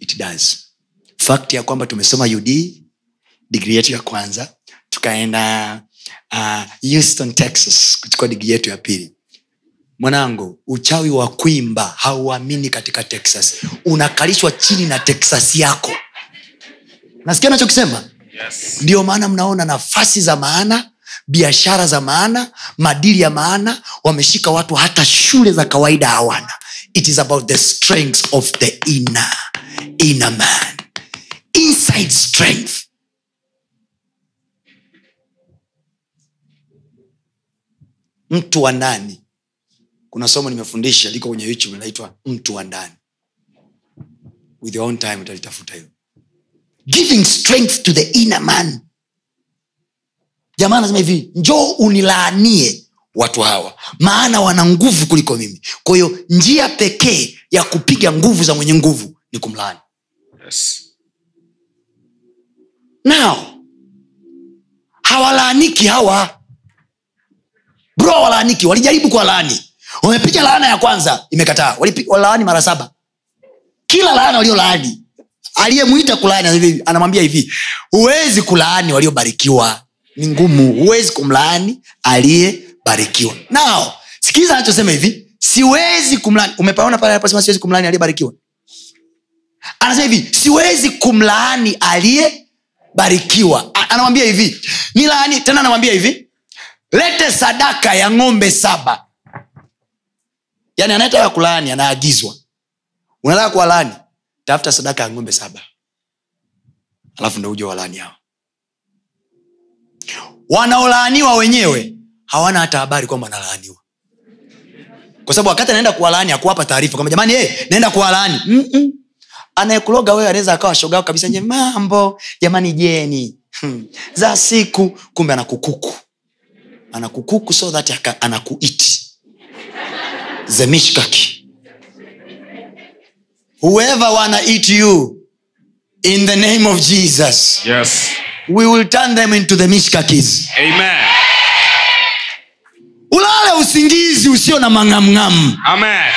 it does fact ya kwamba tumesoma ud digri yetu ya kwanza tukaenda uh, houston texas kuchukua digri yetu ya pili. Mwanangu uchawi wa kwimba hauamini katika texas. Unakalishwa chini na texas yako. Nasikia nachokisema Yes. ndio maana mnaona nafasi za maana biashara za maana madili ya maana wameshika watu hata shule za kawaida hawana. It is about the strength of the inner, inner man. Inside strength mtu wa ndani. Kuna somo nimefundisha liko kwenye youtube linaitwa mtu wa ndani. With your own time utalitafuta hilo. Giving strength to the inner man. Jamaa anasema hivi njoo unilaanie watu hawa. Maana wana nguvu kuliko mimi. Kwa hiyo njia pekee ya kupiga nguvu za mwenye nguvu ni kumlaani. Yes. now hawalaaniki hawa bro walaaniki walijaribu kuwalaani wamepiga laana ya kwanza imekataa. Walaani mara saba. Kila laana waliolaani aliyemwita kulaani anamwambia hivi huwezi kulaani waliobarikiwa. Ni ngumu. Huwezi kumlaani aliyebarikiwa. Nao sikiza anachosema hivi siwezi kumlaani. Umepaona pale anaposema siwezi kumlaani aliyebarikiwa? Anasema hivi siwezi kumlaani aliyebarikiwa. Anamwambia hivi ni laani tena anamwambia hivi lete sadaka ya ng'ombe saba. Yaani anayetaka kulaani anaagizwa. Unataka kuwalaani tafuta sadaka ya ng'ombe saba. Alafu ndo uja walaani hao. Wanaolaaniwa wenyewe hawana hata habari kwamba wanalaaniwa. Kwa sababu wakati anaenda kuwalaani akuwapa taarifa kwamba jamani hey, naenda kuwalaani. Anayekuloga wewe anaweza akawa shogao kabisa nye mambo jamani jeni. Hmm. za siku kumbe anakukuku anakukuku so that anakuiti zemishkaki whoever wanna eat you in the name of jesus Yes. we will turn them into the mishkakis Amen. ulale usingizi usio na mang'amng'amu Amen.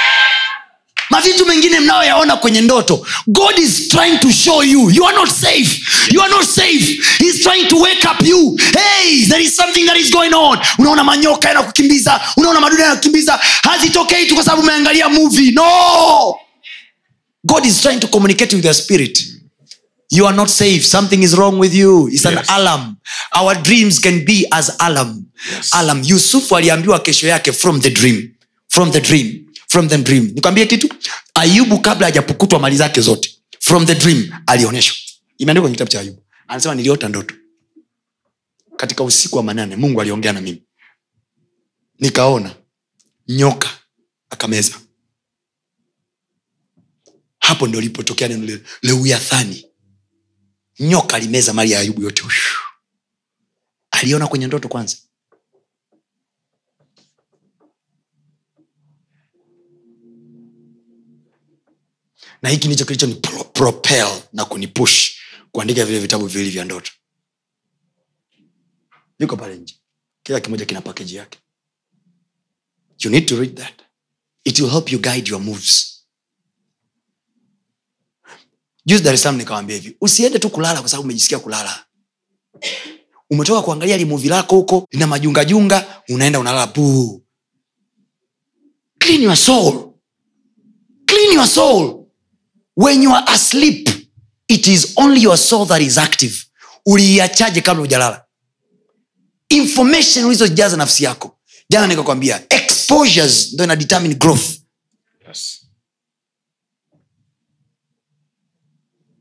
Mavitu mengine mnayoyaona kwenye ndoto god is trying to show you. You are not safe. You are not safe. He's trying to wake up you. Hey there is something that is going on. Unaona manyoka yanakukimbiza unaona maduda yanakukimbiza. Hazitokei tu kwa sababu umeangalia movie. No! God is trying to communicate with your spirit. You are not safe. Something is wrong with you. It's an Yes. alarm. Our dreams can be as alarm. Yes. alarm. Yusufu aliambiwa kesho yake from the dream. From the dream from the dream. Nikwambie kitu? Ayubu kabla hajapukutwa mali zake zote. From the dream alionyeshwa. Imeandikwa kwenye kitabu cha ayubu. Anasema niliota ndoto. Katika usiku wa manane mungu aliongea na mimi. Nikaona nyoka akameza. Hapo ndo lipotokea neno le- leuyathani nyoka alimeza mali ya ayubu yote. Aliona kwenye ndoto kwanza na hiki ndicho kilicho ni pro, propel na kunipush kuandika vile vitabu viwili vya ndoto. Viko pale nje. Kila kimoja kina pakeji yake. You need to read that. It will help you guide your moves. Juzi dar es salaam nikawambia hivi usiende tu kulala kwa sababu umejisikia kulala. Umetoka kuangalia limuvi lako huko lina majungajunga unaenda unalala buu clean your soul. Clean your soul when you are asleep it is only your soul that is active. Uliiachaje kabla ujalala information ulizojaza nafsi yako. Jana nikakwambia exposures ndo ina determine growth. Yes.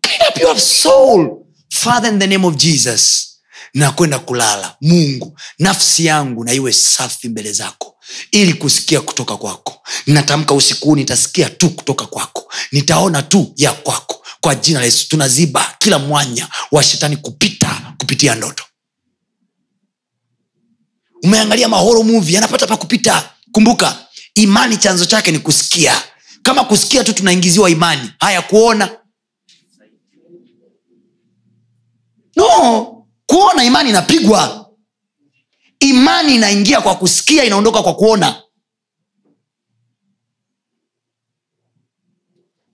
clean up your soul. Father in the name of jesus na kwenda kulala. Mungu nafsi yangu na iwe safi mbele zako. Ili kusikia kutoka kwako. Natamka usiku huu nitasikia tu kutoka kwako. Nitaona tu ya kwako. Kwa jina la yesu tunaziba kila mwanya wa shetani kupita kupitia ndoto. Umeangalia mahoro muvi yanapata pa kupita. Kumbuka imani chanzo chake ni kusikia. Kama kusikia tu tunaingiziwa imani haya kuona no kuona imani inapigwa. Imani inaingia kwa kusikia inaondoka kwa kuona.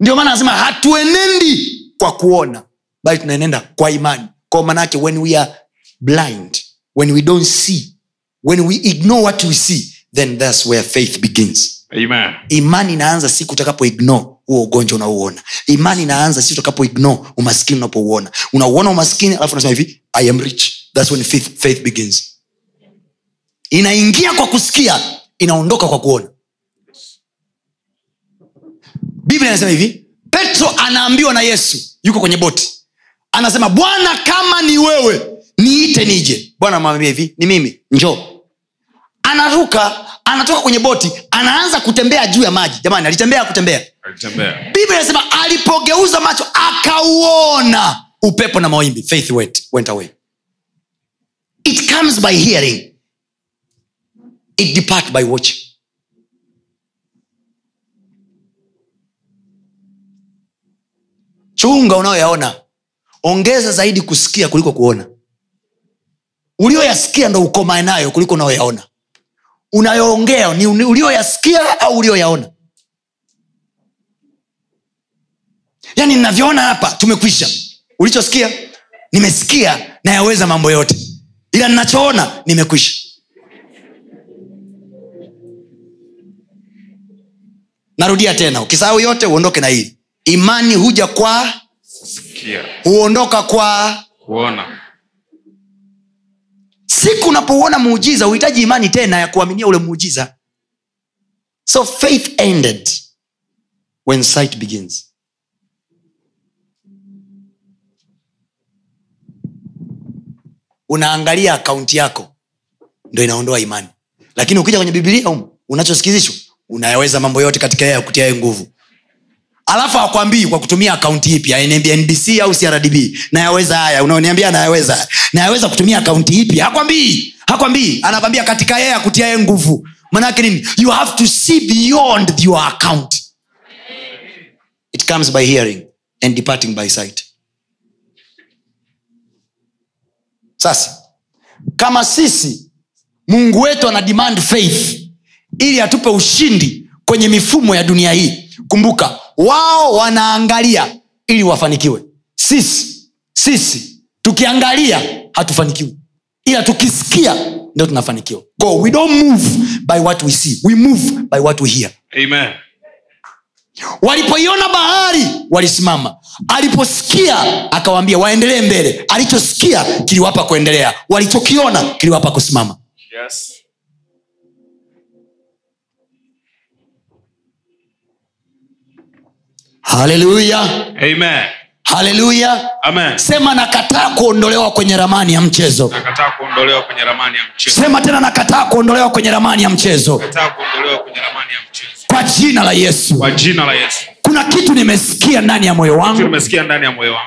Ndio maana anasema hatuenendi kwa kuona bali tunaenenda kwa imani. Kwa maanaake when we are blind when we don't see when we ignore what we see then thats where faith begins. Amen. imani inaanza siku utakapo ignore huo ugonjwa unaouona imani inaanza sisi utakapo ignore umaskini unapouona. Unauona umaskini alafu unasema hivi i am rich. Thats when faith, faith begins. Inaingia kwa kusikia inaondoka kwa kuona. Biblia inasema hivi petro anaambiwa na yesu yuko kwenye boti. Anasema bwana kama ni wewe niite nije. Bwana amwambia hivi ni mimi njoo. Anaruka anatoka kwenye boti anaanza kutembea juu ya maji. Jamani alitembea kutembea biblia inasema alipogeuza macho akauona. Upepo na mawimbi. Faith went, went away. It comes by hearing. It depart by watching. Chunga unayoyaona ongeza zaidi kusikia kuliko kuona. Ulioyasikia ndo ukomae nayo kuliko unayoyaona unayoongea ni ulioyasikia au ulioyaona? Yaani ninavyoona hapa tumekwisha. Ulichosikia nimesikia nayaweza mambo yote. Ila ninachoona nimekwisha. Narudia tena ukisahau yote uondoke na hili. Imani huja kwa huondoka kwa Kuona. Siku unapouona muujiza uhitaji imani tena ya kuaminia ule muujiza. So faith ended when sight begins. Unaangalia akaunti yako ndo inaondoa imani. Lakini ukija kwenye bibilia unachosikizishwa unayaweza mambo yote katika yeye akutiae nguvu alafu akwambii kwa kutumia akaunti ipi? Nbc au crdb nayaweza haya unaoniambia nayaweza. Nayaweza kutumia akaunti ipi? Hakwambii hakwambii. Anakwambia katika yeye akutiae nguvu. Manake nini? You have to see beyond your account. It comes by hearing and departing by sight. Sasa kama sisi mungu wetu ana demand faith ili atupe ushindi kwenye mifumo ya dunia hii. Kumbuka wao wanaangalia ili wafanikiwe. Sisi sisi tukiangalia hatufanikiwi. Ila tukisikia ndio tunafanikiwa. Go, we don't move by what we see. We move by what we hear. Amen. walipoiona bahari walisimama. Aliposikia akawaambia waendelee mbele. Alichosikia kiliwapa kuendelea. Walichokiona kiliwapa kusimama. Yes. Haleluya Amen. haleluya sema nakataa kuondolewa kwenye ramani ya mchezo. Sema tena nakataa kuondolewa kwenye ramani ya mchezo. Nakataa kuondolewa kwenye ramani ya mchezo. Kwa jina la yesu. Kwa jina la yesu kuna kitu nimesikia ndani ya moyo wangu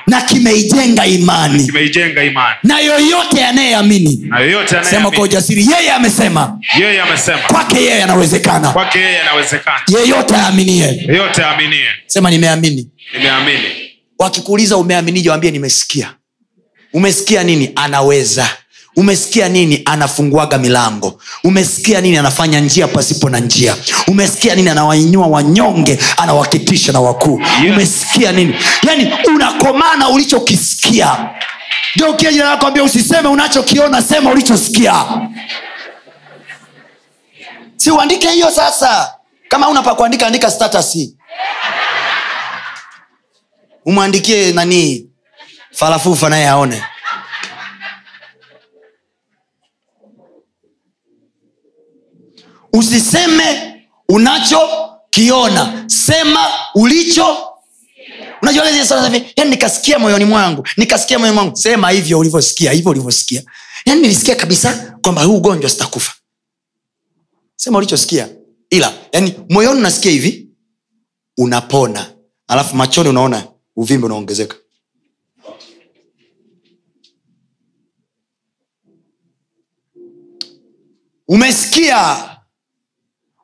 na kimeijenga imani. Kime imani. Na yoyote anayeamini sema kwa ujasiri yeye amesema. Yeye amesema. Kwake yeye anawezekana. Yeyote aaminie. Sema nimeamini. Nimeamini. Wakikuuliza umeaminije waambie nimesikia. Umesikia nini? Anaweza umesikia nini anafunguaga milango? Umesikia nini anafanya njia pasipo na njia? Umesikia nini anawainua wanyonge anawakitisha na wakuu? Yeah. umesikia nini? Yani unakomana ulichokisikia. Geukia jina lako ambia usiseme unachokiona sema ulichosikia. Si uandike hiyo sasa. Kama una pa kuandika andika status. Umwandikie nanii falafufa naye aone usiseme unachokiona. Sema ulicho. Yani nikasikia moyoni mwangu nikasikia moyoni mwangu sema hivyo ulivyosikia hivyo ulivyosikia. Yani nilisikia kabisa kwamba huu ugonjwa sitakufa. Sema ulichosikia ila yani moyoni unasikia hivi unapona. Alafu machoni unaona uvimbe unaongezeka. Umesikia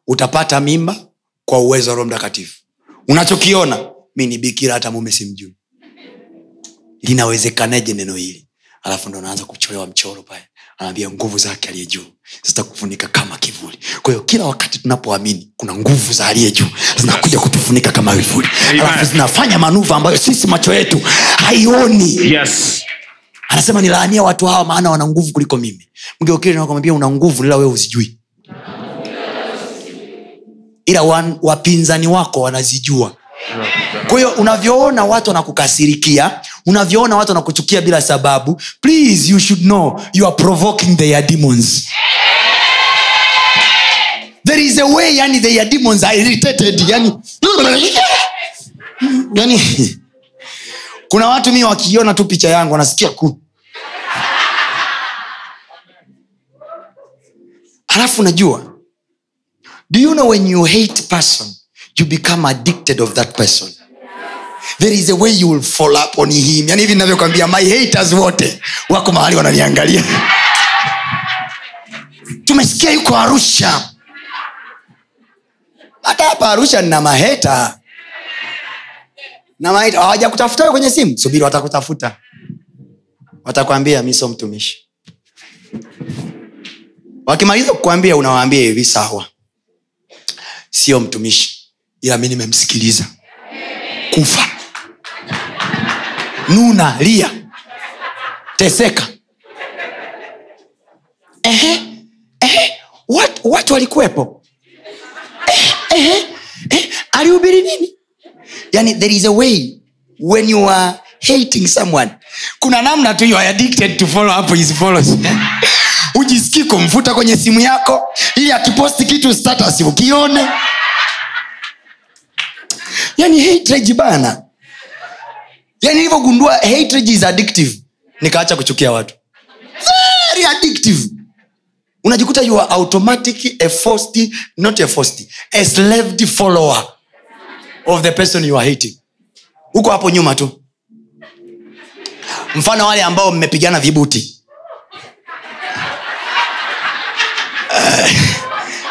utapata mimba kwa uwezo wa roho mtakatifu. Unachokiona mi ni bikira hata mume simjui. Linawezekanaje neno hili? Alafu ndo naanza kuchorewa mchoro pale. Anaambia nguvu zake aliye juu. Zitakufunika kama kivuli. Kwa hiyo kila wakati tunapoamini kuna nguvu za aliye juu. Zinakuja kutufunika kama vivuli. Alafu zinafanya manuva ambayo sisi macho yetu haioni. Yes. Anasema nilaania watu hawa maana wana nguvu kuliko mimi. Mgeukilikamwambia una nguvu ila wewe uzijui ila wan, wapinzani wako wanazijua. Kwa hiyo unavyoona watu wanakukasirikia unavyoona watu wanakuchukia bila sababu please you should know you are provoking their demons. There is a way yani their demons are irritated yani. Yani kuna watu mi wakiona tu picha yangu wanasikia ku. Alafu najua do you know when you hate person you become addicted of that person? There is a way you will fall up on him. Yani hivi navyokwambia my haters wote wako mahali wananiangalia. Tumesikia yuko arusha. Hata hapa arusha nina maheta. Hawajakutafuta wewe kwenye simu? Subiri watakutafuta. Watakwambia mi so mtumishi. Wakimaliza kukwambia unawaambia hivi sawa sio mtumishi. Ila mi nimemsikiliza. Kufa. Nuna lia. Teseka. Ehe, ehe, wat, watu walikuwepo. Alihubiri nini? Yani there is a way when you are hating someone. Kuna namna tu you are addicted to follow up his follows [laughs] ujisikii kumfuta kwenye simu yako ili akiposti kitu status ukione. Yani hatred bana. Yani ilivyogundua hatred is addictive. Nikaacha kuchukia watu. Very addictive. Unajikuta you are automatic a forced, not a forced, a slaved follower of the person you are hating. Huko hapo nyuma tu. Mfano wale ambao mmepigana vibuti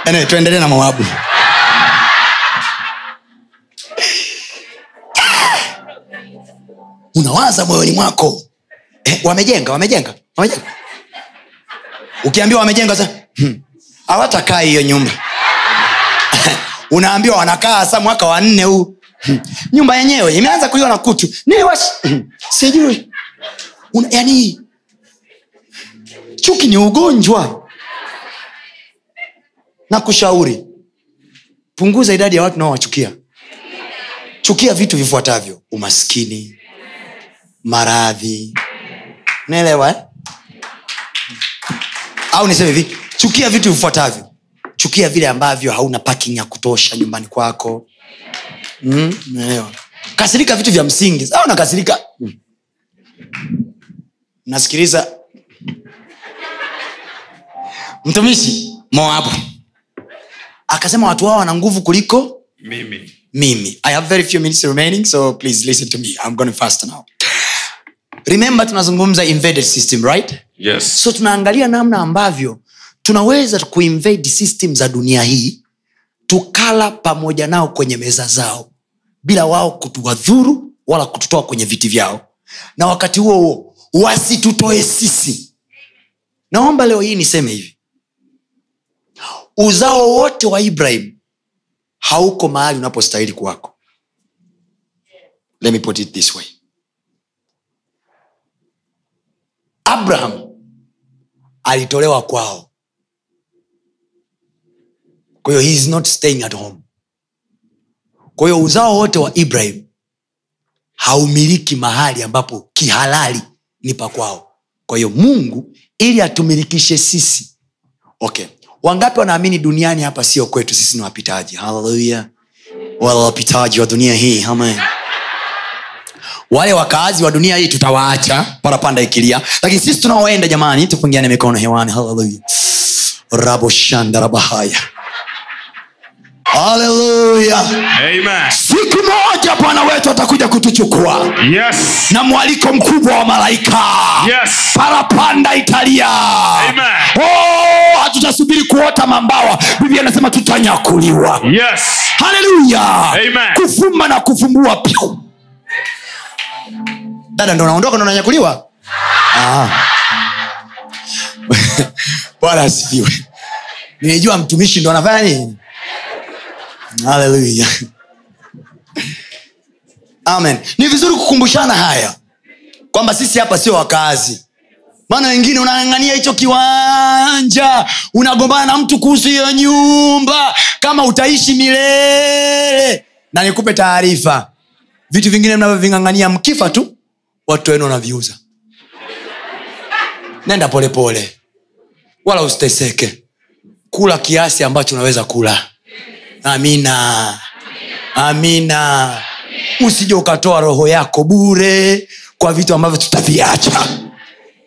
anyway, tuendelee na mawabu. Unawaza moyoni mwako. Eh, wamejenga wamejenga wamejenga. Ukiambiwa wamejenga sa hmm, hiyo nyumba. [laughs] Unaambiwa wanakaa sa mwaka wa nne huu. Hmm, nyumba yenyewe imeanza kuliwa na kutu. Niwash hmm, sijui. Yani chuki ni ugonjwa na kushauri punguza idadi ya watu naowachukia chukia vitu vifuatavyo. Umaskini maradhi. Naelewa eh? au niseme hivi chukia vitu vifuatavyo. Chukia vile ambavyo hauna parking ya kutosha nyumbani kwako. Mm, kasirika vitu vya msingi. Au nakasirika mm. nasikiliza. Mtumishi moabu akasema watu wao wana nguvu kuliko mimi. mimi. I have very few minutes remaining so please listen to me. I'm going fast now. Remember tunazungumza invaded system right? Yes. So tunaangalia namna ambavyo tunaweza kuinvade system za dunia hii tukala pamoja nao kwenye meza zao bila wao kutuwadhuru wala kututoa kwenye viti vyao. Na wakati huo huo wasitutoe sisi. Naomba leo hii niseme hivi uzao wote wa ibrahim hauko mahali unapostahili kuwako. Let me put it this way. Abraham alitolewa kwao. Kwa hiyo he is not staying at home. Kwa hiyo uzao wote wa ibrahim haumiliki mahali ambapo kihalali ni pa kwao. Kwa hiyo mungu ili atumilikishe sisi. Okay wangapi wanaamini duniani hapa sio kwetu sisi ni wapitaji? Haleluya wala wapitaji wa dunia hii amen. Wale wakaazi wa dunia hii tutawaacha parapanda ikilia. Lakini sisi tunaoenda jamani tupungiane mikono hewani. Haleluya raboshandarabahaya haleluya siku moja bwana wetu atakuja kutuchukua. Yes. Na mwaliko mkubwa wa malaika. Yes. Parapanda italia. Amen. oh, hatutasubiri kuota mambawa. Biblia anasema tutanyakuliwa. Yes. Haleluya kufumba na kufumbua pyu dada ndo naondoka ndo nanyakuliwa? Ah. [laughs] bwana asifiwe. Nimejua mtumishi ndo anafanya nini haleluya amen. Ni vizuri kukumbushana haya kwamba sisi hapa sio wakazi maana wengine unang'ang'ania hicho kiwanja unagombana na mtu kuhusu hiyo nyumba kama utaishi milele. Na nikupe taarifa vitu vingine mnavyoving'ang'ania mkifa tu watu wenu wanaviuza. Nenda polepole pole. wala usiteseke. Kula kiasi ambacho unaweza kula amina. Amina. Usije ukatoa roho yako bure kwa vitu ambavyo tutaviacha.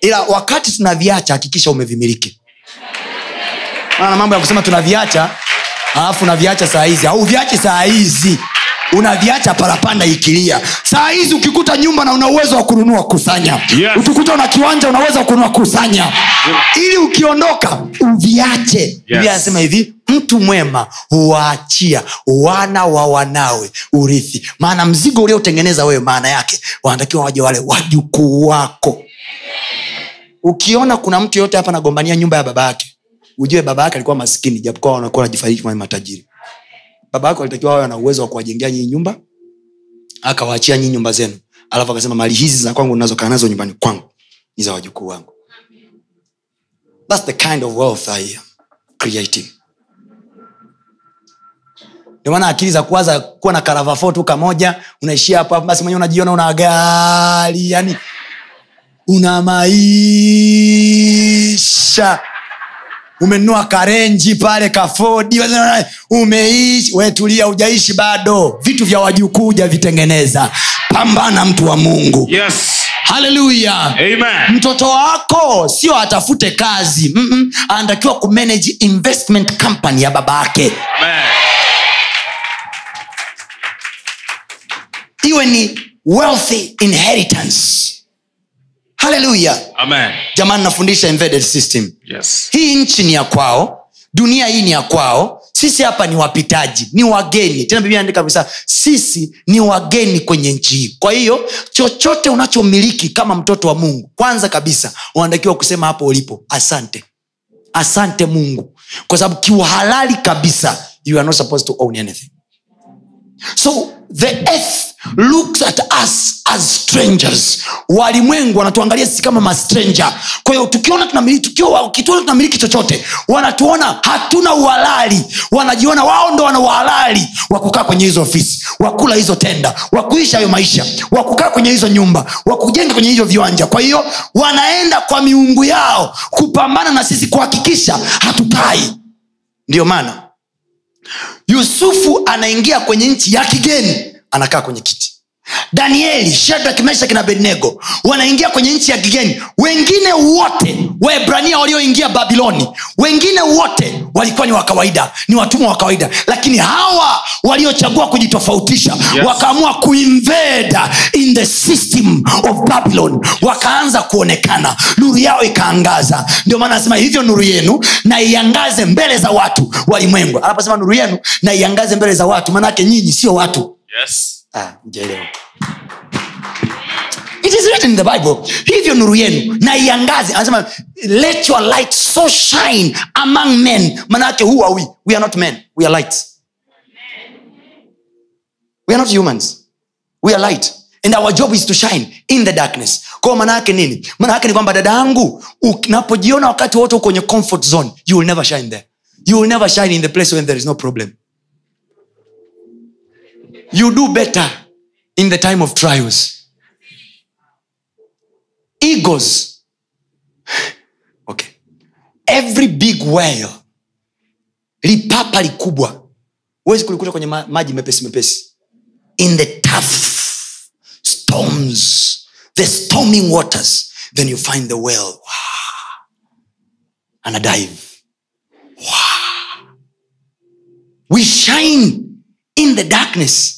Ila wakati tunaviacha hakikisha umevimiliki. Maana mambo ya kusema tunaviacha alafu unaviacha saa hizi au viache saa hizi unaviacha parapanda ikilia. Saa hizi ukikuta nyumba na una uwezo wa kununua kusanya. Yes. ukikuta una kiwanja unaweza kununua kusanya. Ili ukiondoka uviache. Biblia anasema hivi mtu mwema huwaachia wana wa wanawe urithi. Maana mzigo uliotengeneza wewe maana yake wanatakiwa waje wale wajukuu wako. Ukiona kuna mtu yoyote hapa nagombania nyumba ya baba yake ujue baba yake alikuwa maskini japokuwa wanakuwa wanajifariki kama matajiri baba yako alitakiwa wawe na uwezo wa kuwajengea nyinyi nyumba akawaachia nyinyi nyumba zenu. Alafu akasema mali hizi za kwangu nazokaa nazo nyumbani kwangu. Ni za wajukuu wangu. Thats the kind of wealth I am creating. Maana akili za kuwaza kuwa na karavafo tu kamoja unaishia hapo, basi mwenyewe unajiona una gari yani una maisha umenunua karenji pale kafodi umeishi wetulia ujaishi bado. Vitu vya wajukuu hujavitengeneza pambana mtu wa mungu. Yes. Haleluya mtoto wako sio atafute kazi. Mm-mm. anatakiwa kumanage investment company ya baba yake. Iwe ni wealthy inheritance haleluya jamani nafundisha embedded system. Yes. hii nchi ni ya kwao dunia hii ni ya kwao. Sisi hapa ni wapitaji ni wageni. Tena biblia andika kabisa sisi ni wageni kwenye nchi hii. Kwa hiyo chochote unachomiliki kama mtoto wa mungu kwanza kabisa unatakiwa kusema hapo ulipo asante. Asante mungu. Kwa sababu kiuhalali kabisa you are not supposed to own anything. So the earth looks at us as strangers. Walimwengu wanatuangalia sisi kama mastranger kwa hiyo tukiona tunamiliki tunamiliki chochote wanatuona hatuna uhalali. Wanajiona wao ndo wana uhalali wa kukaa kwenye hizo ofisi wakula hizo tenda wakuisha hayo maisha wakukaa kwenye hizo nyumba wakujenga kwenye hivyo viwanja. Kwa hiyo wanaenda kwa miungu yao kupambana na sisi kuhakikisha hatukai ndiyo maana yusufu anaingia kwenye nchi ya kigeni anakaa kwenye kiti danieli shadrak meshaki na abednego wanaingia kwenye nchi ya kigeni. Wengine wote waebrania walioingia babiloni wengine wote walikuwa ni wa kawaida ni watumwa wa kawaida. Lakini hawa waliochagua kujitofautisha Yes. wakaamua kuinveda in the system of babylon. Wakaanza kuonekana. Nuru yao ikaangaza. Ndio maana anasema hivyo nuru yenu na iangaze mbele za watu walimwengu. Anaposema nuru yenu na iangaze mbele za watu maanaake nyinyi sio watu. Yes. Ah, mjaelewa. It is written in the bible. Hivyo nuru yenu na iangaze. Anasema let your light so shine among men. Manake who are we? We are not men. We are light we are not humans. We are light. And our job is to shine in the darkness. Kwao maanaake nini? Maanaake ni kwamba dada yangu unapojiona wakati wote kwenye comfort zone you will never shine there. You will never shine in the place when there is no problem you do better in the time of trials. Egos. Okay. Every big whale. Lipapa likubwa. Huwezi kulikuta kwenye ma- maji mepesi mepesi. In the tough storms the storming waters then you find the whale. Wow. ana dive. Wow. we shine in the darkness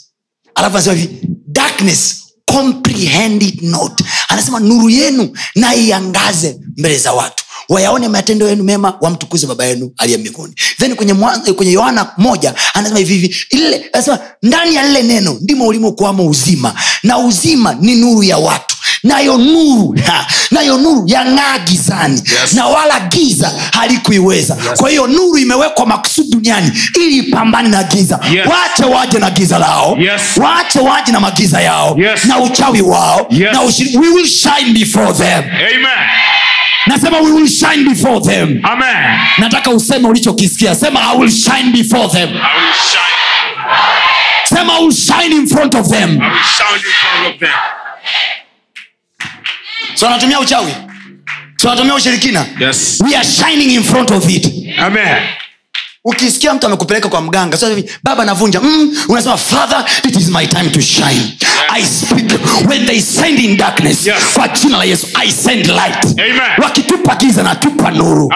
alafu anasema hivi darkness comprehend not. Anasema nuru yenu naiangaze mbele za watu. Wayaone matendo yenu mema wamtukuze baba yenu aliye mbinguni. Then kwenye kwenye yohana moja anasema hivi hivi ile anasema ndani ya lile neno ndimo ulimokuwamo uzima. Na uzima ni nuru ya watu nayo nuru ha, nayo nuru yang'aa gizani Yes. na wala giza halikuiweza Yes. kwa hiyo nuru imewekwa makusudi duniani ili ipambane na giza Yes. wache waje na giza lao Yes. wache waje na magiza yao Yes. na uchawi wao Yes. na ushiri, we will shine before them Amen. nasema we will shine before them Amen. nataka useme ulichokisikia sema i will shine before them I will shine. sema i will shine in front of them I will shine in front of them. So anatumia uchawi so anatumia ushirikina Yes. we are shining in front of it Amen. Ukisikia mtu amekupeleka kwa mganga so, baba navunja mm, unasema father it is my time to shine. Yeah. i speak when they send in darkness. Yes. kwa jina la yesu i send light. Wakitupa giza natupa nuru.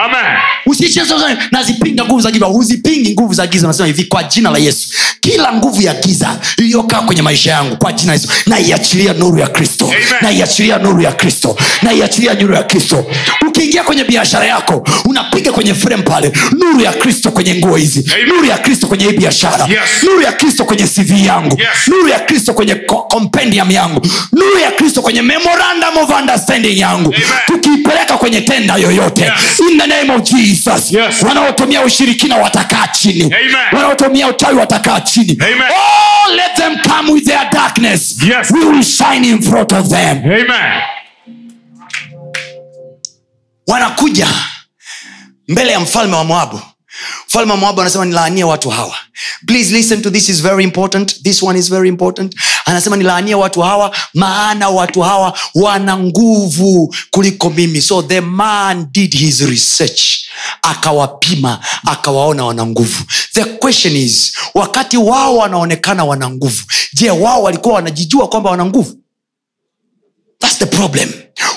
Nazipinga nguvu za giza. Huzipingi nguvu za giza unasema hivi kwa jina la yesu. Kila nguvu ya giza iliyokaa kwenye maisha yangu kwa jina yesu naiachilia nuru ya kristo. Naiachilia nuru ya kristo. Naiachilia nuru ya kristo. Ukiingia kwenye biashara yako unapiga kwenye frame pale nuru ya kristo kwenye nguo hizi. Nuru ya kristo kwenye hii biashara. Yes. nuru ya kristo kwenye cv yangu. Yes. nuru ya kristo kwenye compendium yangu. Nuru ya kristo kwenye memorandum of understanding yangu. Tukiipeleka kwenye tenda yoyote. Yes. in the name of jesus. Yes. wanaotumia ushirikina watakaa chini. Wanaotumia uchawi watakaa chini. Amen. oh, let them come with their darkness. Yes. we will shine in front of them. Amen. wanakuja mbele ya mfalme wa moabu mfalme wa moabu anasema nilaanie watu hawa. Please listen to this is very important. This one is very important. Anasema nilaanie watu hawa maana watu hawa wana nguvu kuliko mimi. So the man did his research akawapima akawaona wana nguvu. The question is wakati wao wanaonekana wana nguvu je wao walikuwa wanajijua kwamba wana nguvu thats the problem.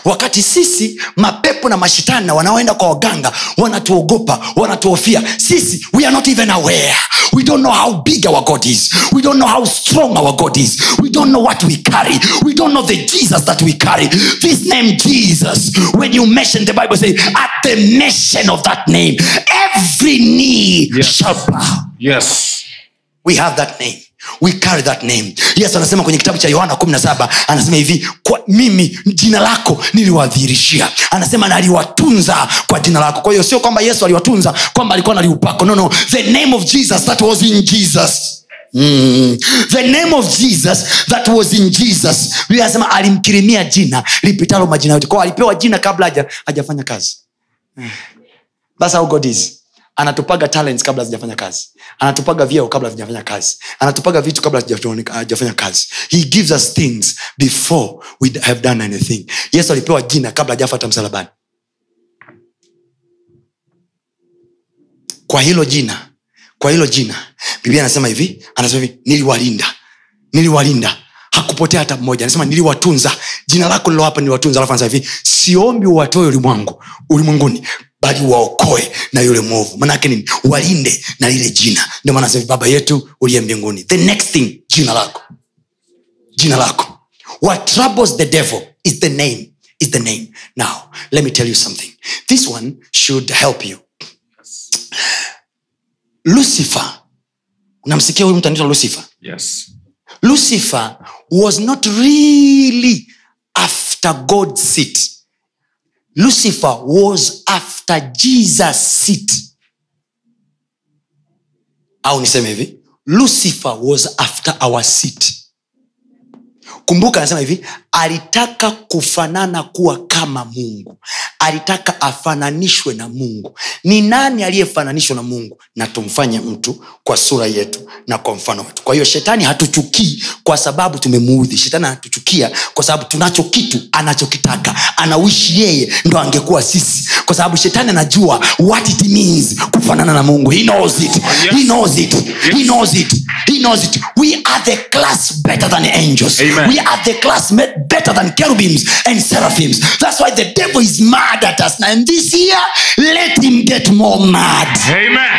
Wakati sisi mapepo na mashitani na wanaoenda kwa waganga wanatuogopa wanatuhofia. Sisi we are not even aware. We don't know how big our god is. We don't know how strong our god is. We don't know what we carry. We don't know the jesus that we carry. This name jesus when you mention the bible say at the mention of that name every knee Yes. shall bow. Yes. We have that name we carry that name. Yesu anasema kwenye kitabu cha yohana 17 anasema hivi kwa mimi jina lako niliwadhihirishia anasema naliwatunza kwa jina lako. Kwa hiyo sio kwamba yesu aliwatunza kwamba alikuwa naliupako no no the name of jesus that was in jesus. Mm. the name of jesus that was in jesus. Anasema alimkirimia jina lipitalo majina yote. Kwao alipewa jina kabla haja- hajafanya kazi. That's how god is anatupaga talents kabla hazijafanya kazi. Anatupaga vyeo kabla hazijafanya kazi. Anatupaga vitu kabla hajafanya kazi. He gives us things before we have done anything. Yesu alipewa jina kabla hajafata msalabani. Kwa hilo jina kwa hilo jina biblia anasema hivi anasema hivi niliwalinda. Niliwalinda. Hakupotea hata mmoja. Anasema niliwatunza. Jina lako lilowapa niliwatunza. Alafu anasema hivi siombi uwatoe ulimwangu ulimwenguni bali waokoe na yule mwovu. Manake nini? Walinde na lile jina. Ndio maana anasema baba yetu uliye mbinguni. The next thing jina lako. Jina lako. What troubles the devil is the name is the name. Now let me tell you something. This one should help you. Lucifer. Unamsikia huyu mtu anaitwa lucifer? Yes. Lucifer was not really after god's seat lucifer was after jesus seat au niseme hivi? Lucifer was after our seat kumbuka anasema hivi alitaka kufanana kuwa kama mungu. Alitaka afananishwe na mungu. Ni nani aliyefananishwa na mungu? Na tumfanye mtu kwa sura yetu na kwa mfano wetu. Kwa hiyo shetani hatuchukii kwa sababu tumemuudhi. Shetani anatuchukia kwa sababu tunacho kitu anachokitaka. Anawishi yeye ndo angekuwa sisi. Kwa sababu shetani anajua what it means kufanana na mungu. He knows it. Yes. he knows it. He knows it. He knows it. We are the class better than angels. Amen. we are the class made better than cherubims and seraphims. That's why the devil is mad at us. And this year let him get more mad. Amen.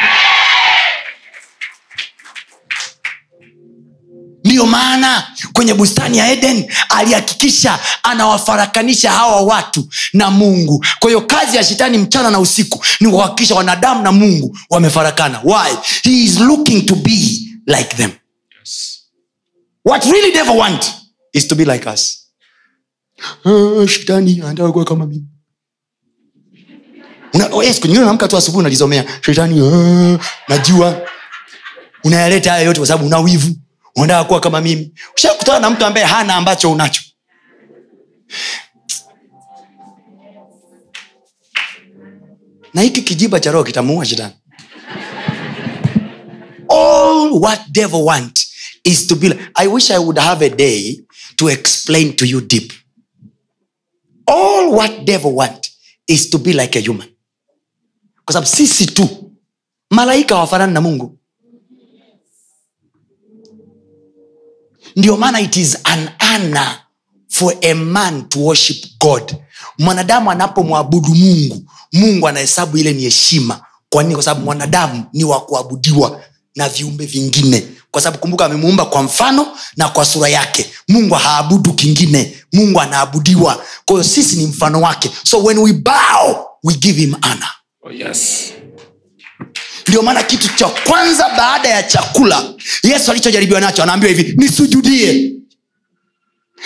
Ndiyo maana kwenye bustani ya eden alihakikisha anawafarakanisha hawa watu na mungu. Kwa hiyo kazi ya shetani mchana na usiku ni kuhakikisha wanadamu na mungu wamefarakana. Why? He is looking to be like them. Yes. What really devil want is to be like us. Ah, kama oh, tu asubuhi unalizomea. Shetani ah, najua. Unayaleta haya yote kwa sababu una wivu. Unataka kuwa kama mimi. Ushakutana na mtu ambaye hana ambacho unacho. Na hiki kijiba cha roho kitamuua shetani. All what devil want is to be like, i wish i would have a day to explain to you deep. All what devil want is to be like a human. Kwa sababu sisi tu malaika hawafanani na mungu. Ndio maana it is an ana for a man to worship god. Mwanadamu anapomwabudu mungu mungu anahesabu ile ni heshima. Kwa nini? Kwa sababu mwanadamu ni wa kuabudiwa na viumbe vingine. Kwa sababu kumbuka amemuumba kwa mfano na kwa sura yake. Mungu haabudu kingine. Mungu anaabudiwa. Kwa hiyo sisi ni mfano wake. So when we bow we give him ana oh yes. Ndio maana kitu cha kwanza baada ya chakula yesu alichojaribiwa nacho anaambiwa hivi nisujudie.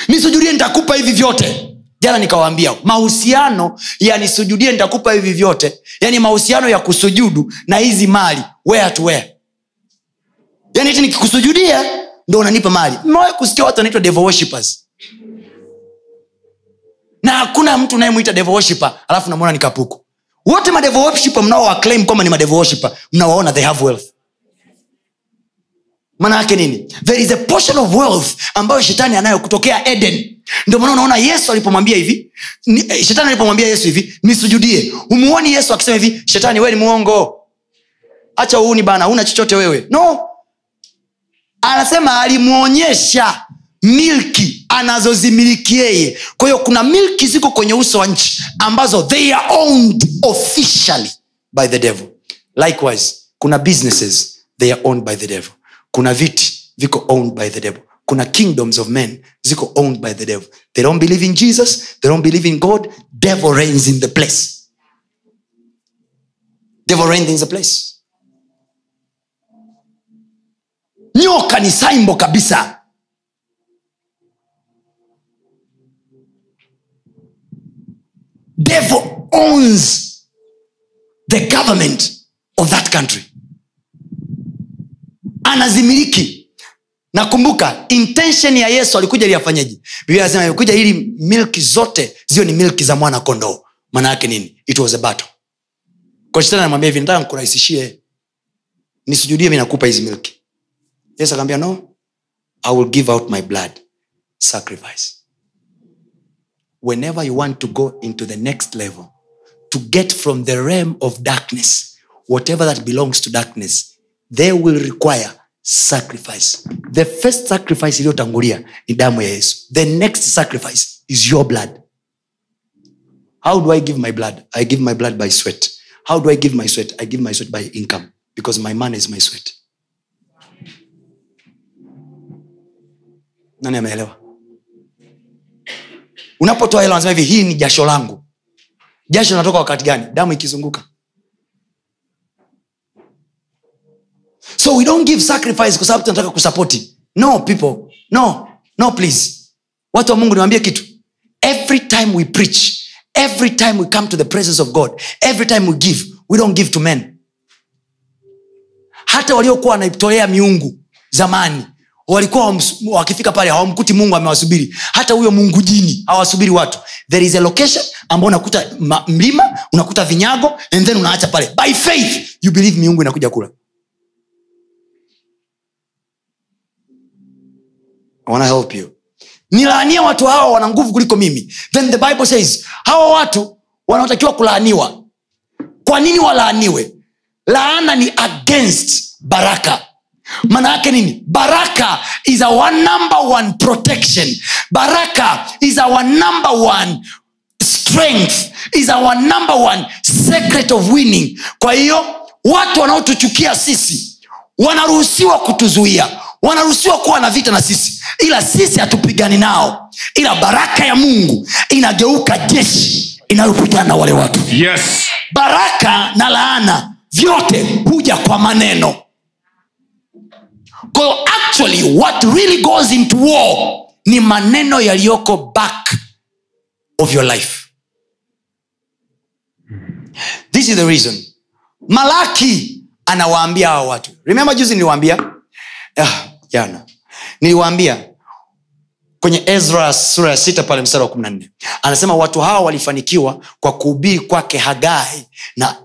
Nisujudie nitakupa hivi vyote. Jana nikawaambia mahusiano ya nisujudie nitakupa hivi vyote. Yani mahusiano ya kusujudu na hizi mali where to where yani hiti nikikusujudia ndo unanipa mali. Mmewahi kusikia watu wanaitwa na hakuna mtu unayemwita devil alafu namwona ni kapuku. Wote madevo worshipper mnao waclaim kwamba ni madevo mnawaona they have wealth. Maana nini? There is a portion of wealth ambayo shetani anayo kutokea eden. Ndio maana unaona yesu alipomwambia hivi eh, shetani alipomwambia yesu hivi nisujudie. Umuoni yesu akisema hivi shetani wewe ni mwongo. Hacha uuni bana una chochote wewe. No anasema alimwonyesha milki anazozimiliki yeye. Kwa kuna milki ziko kwenye uso wa nchi ambazo they are owned officially by the devil. Likewise kuna businesses they are owned by the devil. Kuna viti viko owned by the devil. Kuna kingdoms of men ziko owned by the devil. They don't believe in jesus they don't believe in god. Devil reigns in the place. Devil reigns in the place nyoka ni saimbo kabisa. Devil owns the government of that country. Anazimiliki. Nakumbuka intention ya yesu alikuja ili afanyeje? Biblia alikuja ili milki zote ziwe ni milki za mwana kondoo. Maana yake nini? It was a battle. Kwa shetani anamwambia hivi nataka nikurahisishie. Nisujudie mi nakupa hizi milki yesu akaambia no i will give out my blood sacrifice. Whenever you want to go into the next level to get from the realm of darkness whatever that belongs to darkness they will require sacrifice. The first sacrifice iliyotangulia ni damu ya yesu. The next sacrifice is your blood. How do i give my blood? I give my blood by sweat. How do i give my sweat? I give my sweat by income because my money is my sweat nani ameelewa? Unapotoa hela unasema hivi hii ni jasho langu. Jasho linatoka wakati gani? Damu ikizunguka. So we don't give sacrifice kwa sababu tunataka kusapoti no people. No no please. Watu wa mungu niwambie kitu. Every time we preach every time we come to the presence of god every time we give we don't give to men. Hata waliokuwa wanaitolea miungu zamani walikuwa wakifika pale hawamkuti mungu amewasubiri. Hata huyo mungu jini hawasubiri watu. There is a location ambao unakuta ma- mlima unakuta vinyago and then unaacha pale. By faith you believe miungu inakuja kula. I help you. Nilaania watu hawa wana nguvu kuliko mimi. Then the bible says hawa watu wanaotakiwa kulaaniwa. Kwa nini walaaniwe? Laana ni against baraka maana yake nini? Baraka is our number one protection. Baraka is our number one strength. Is our number one secret of winning. Kwa hiyo watu wanaotuchukia sisi wanaruhusiwa kutuzuia wanaruhusiwa kuwa na vita na sisi. Ila sisi hatupigani nao. Ila baraka ya mungu inageuka jeshi inayopigana na wale watu. Yes. Baraka na laana vyote huja kwa maneno kwa actually what really goes into war ni maneno yaliyoko back of your life. This is the reason. Malaki anawaambia hawa watu. Remember juzi niliwaambia? Ah, jana. Niliwaambia kwenye ezra sura ya sita pale mstari wa kumi na nne. Anasema watu hawa walifanikiwa kwa kuhubiri kwake hagai na,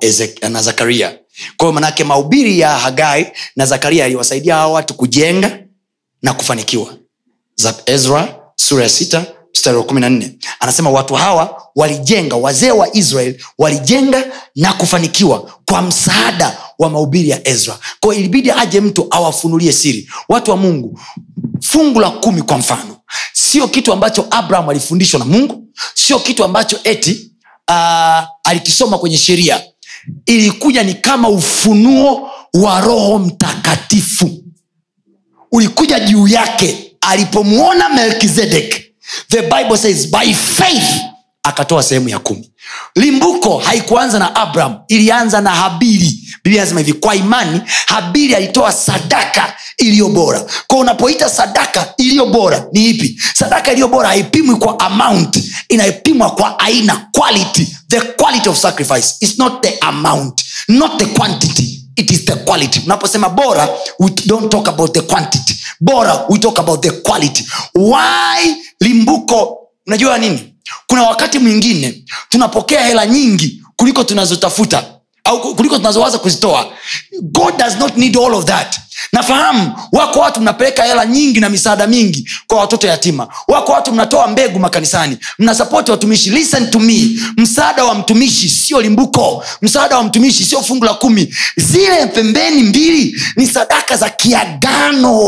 na zakaria kwa manake mahubiri ya hagai na zakaria yaliwasaidia hawa watu kujenga na kufanikiwa. Ezra sura ya sita mstari wa kumi na nne. Anasema watu hawa walijenga wazee wa israel walijenga na kufanikiwa kwa msaada wa mahubiri ya ezra. Kwao ilibidi aje mtu awafunulie siri. Watu wa mungu fungu la kumi kwa mfano. Sio kitu ambacho abraham alifundishwa na mungu sio kitu ambacho eti uh, alikisoma kwenye sheria ilikuja ni kama ufunuo wa roho mtakatifu. Ulikuja juu yake alipomwona melkizedek. The bible says by faith akatoa sehemu ya kumi limbuko haikuanza na abraham ilianza na habili. Biblia anasema hivi kwa imani habili alitoa sadaka iliyo bora. Ko unapoita sadaka iliyo bora ni ipi? Sadaka iliyo bora haipimwi kwa amount inapimwa kwa aina quality the quality of sacrifice. Is not the amount not the quantity it is the quality. Unaposema bora we don't talk about the quantity. Bora we talk about the quality. Why limbuko unajua nini kuna wakati mwingine tunapokea hela nyingi kuliko tunazotafuta au kuliko tunazowaza kuzitoa. God does not need all of that. Nafahamu wako watu mnapeleka hela nyingi na misaada mingi kwa watoto yatima. Wako watu mnatoa mbegu makanisani. Mnasapoti watumishi. Listen to me. Msaada wa mtumishi sio limbuko. Msaada wa mtumishi sio fungu la kumi. Zile pembeni mbili ni sadaka za kiagano.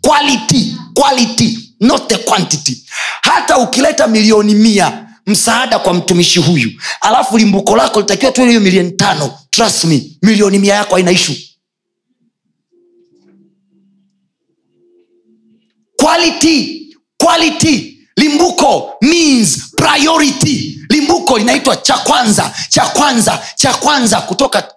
Quality quality not the quantity. Hata ukileta milioni mia msaada kwa mtumishi huyu. Alafu limbuko lako litakiwa tu hiyo milioni tano. Trust me milioni mia yako haina ishu quality quality. Limbuko means priority. Limbuko linaitwa cha kwanza cha kwanza cha kwanza kutoka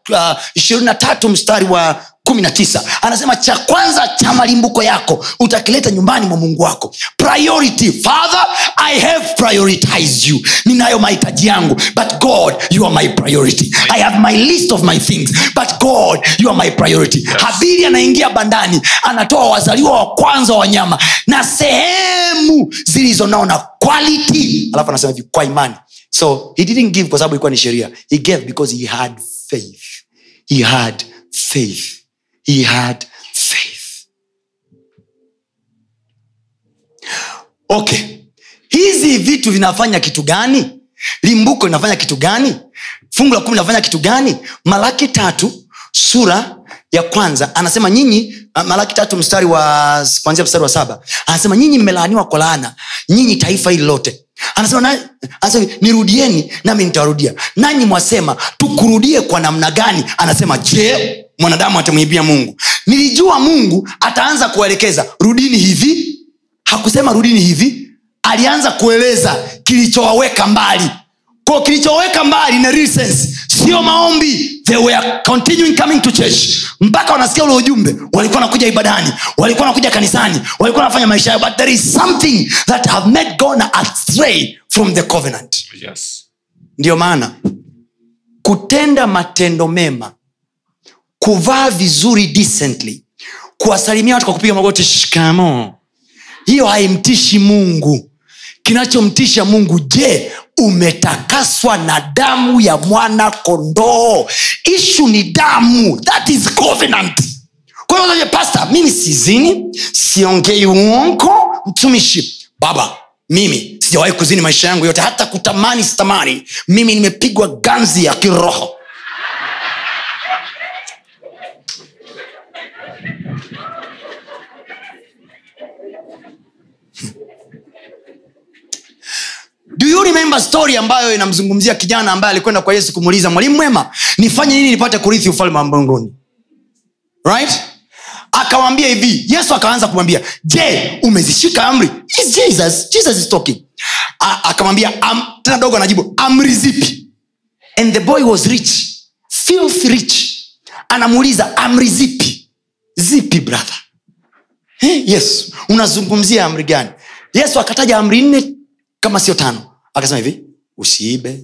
ishirini na tatu mstari wa kumi na tisa. Anasema cha kwanza cha malimbuko yako utakileta nyumbani mwa mungu wako. Priority father i have prioritized you. Ninayo mahitaji yangu. But god you are my priority. I have my list of my things. But god you are my priority. Yes. habiri anaingia bandani anatoa wazaliwa wa kwanza wa wanyama na sehemu zilizonao na quality. Alafu anasema hivi kwa imani. So he didn't give kwa sababu ilikuwa ni sheria. He gave because he had faith. He had faith he had faith. Okay. Hizi vitu vinafanya kitu gani? Limbuko linafanya kitu gani? Fungu la kumi linafanya kitu gani? Malaki tatu sura ya kwanza. Anasema nyinyi malaki tatu mstari wa kwanzia mstari wa saba. Anasema nyinyi mmelaaniwa kwa laana nyinyi taifa hili lote. Anasema, na, anasema nirudieni nami nitawarudia. Nanyi mwasema tukurudie kwa namna gani? Anasema je mwanadamu atamwibia mungu. Nilijua mungu ataanza kuelekeza rudini hivi. Hakusema rudini hivi. Alianza kueleza kilichowaweka mbali. Ko kilichowaweka mbali na sio maombi. They were continuing coming to church. Mpaka wanasikia ule ujumbe walikuwa wanakuja ibadani walikuwa wanakuja kanisani walikuwa wanafanya maisha yao. But there is something that have made gone astray from the covenant. Yes. ndiyo maana kutenda matendo mema kuvaa vizuri decently kuwasalimia watu kwa kupiga magoti shikamo hiyo haimtishi mungu. Kinachomtisha mungu je umetakaswa na damu ya mwana kondoo? Ishu ni damu. That is covenant. Pasta mimi sizini siongei uongo mtumishi baba mimi sijawahi kuzini maisha yangu yote. Hata kutamani sitamani. Mimi nimepigwa ganzi ya kiroho do you remember story ambayo inamzungumzia kijana ambaye alikwenda kwa yesu kumuuliza mwalimu mwema nifanye nini nipate kurithi ufalme wa mbinguni? Right? Akawambia hivi. Yesu akaanza kumwambia je umezishika amri? Jesus? Jesus is talking. Akamwambia am, tena dogo anajibu amri zipi? And the boy was rich. Filth rich. Anamuuliza amri zipi? Zipi brother? Eh, yesu unazungumzia amri gani? Yesu akataja amri nne kama sio tano akasema hivi usiibe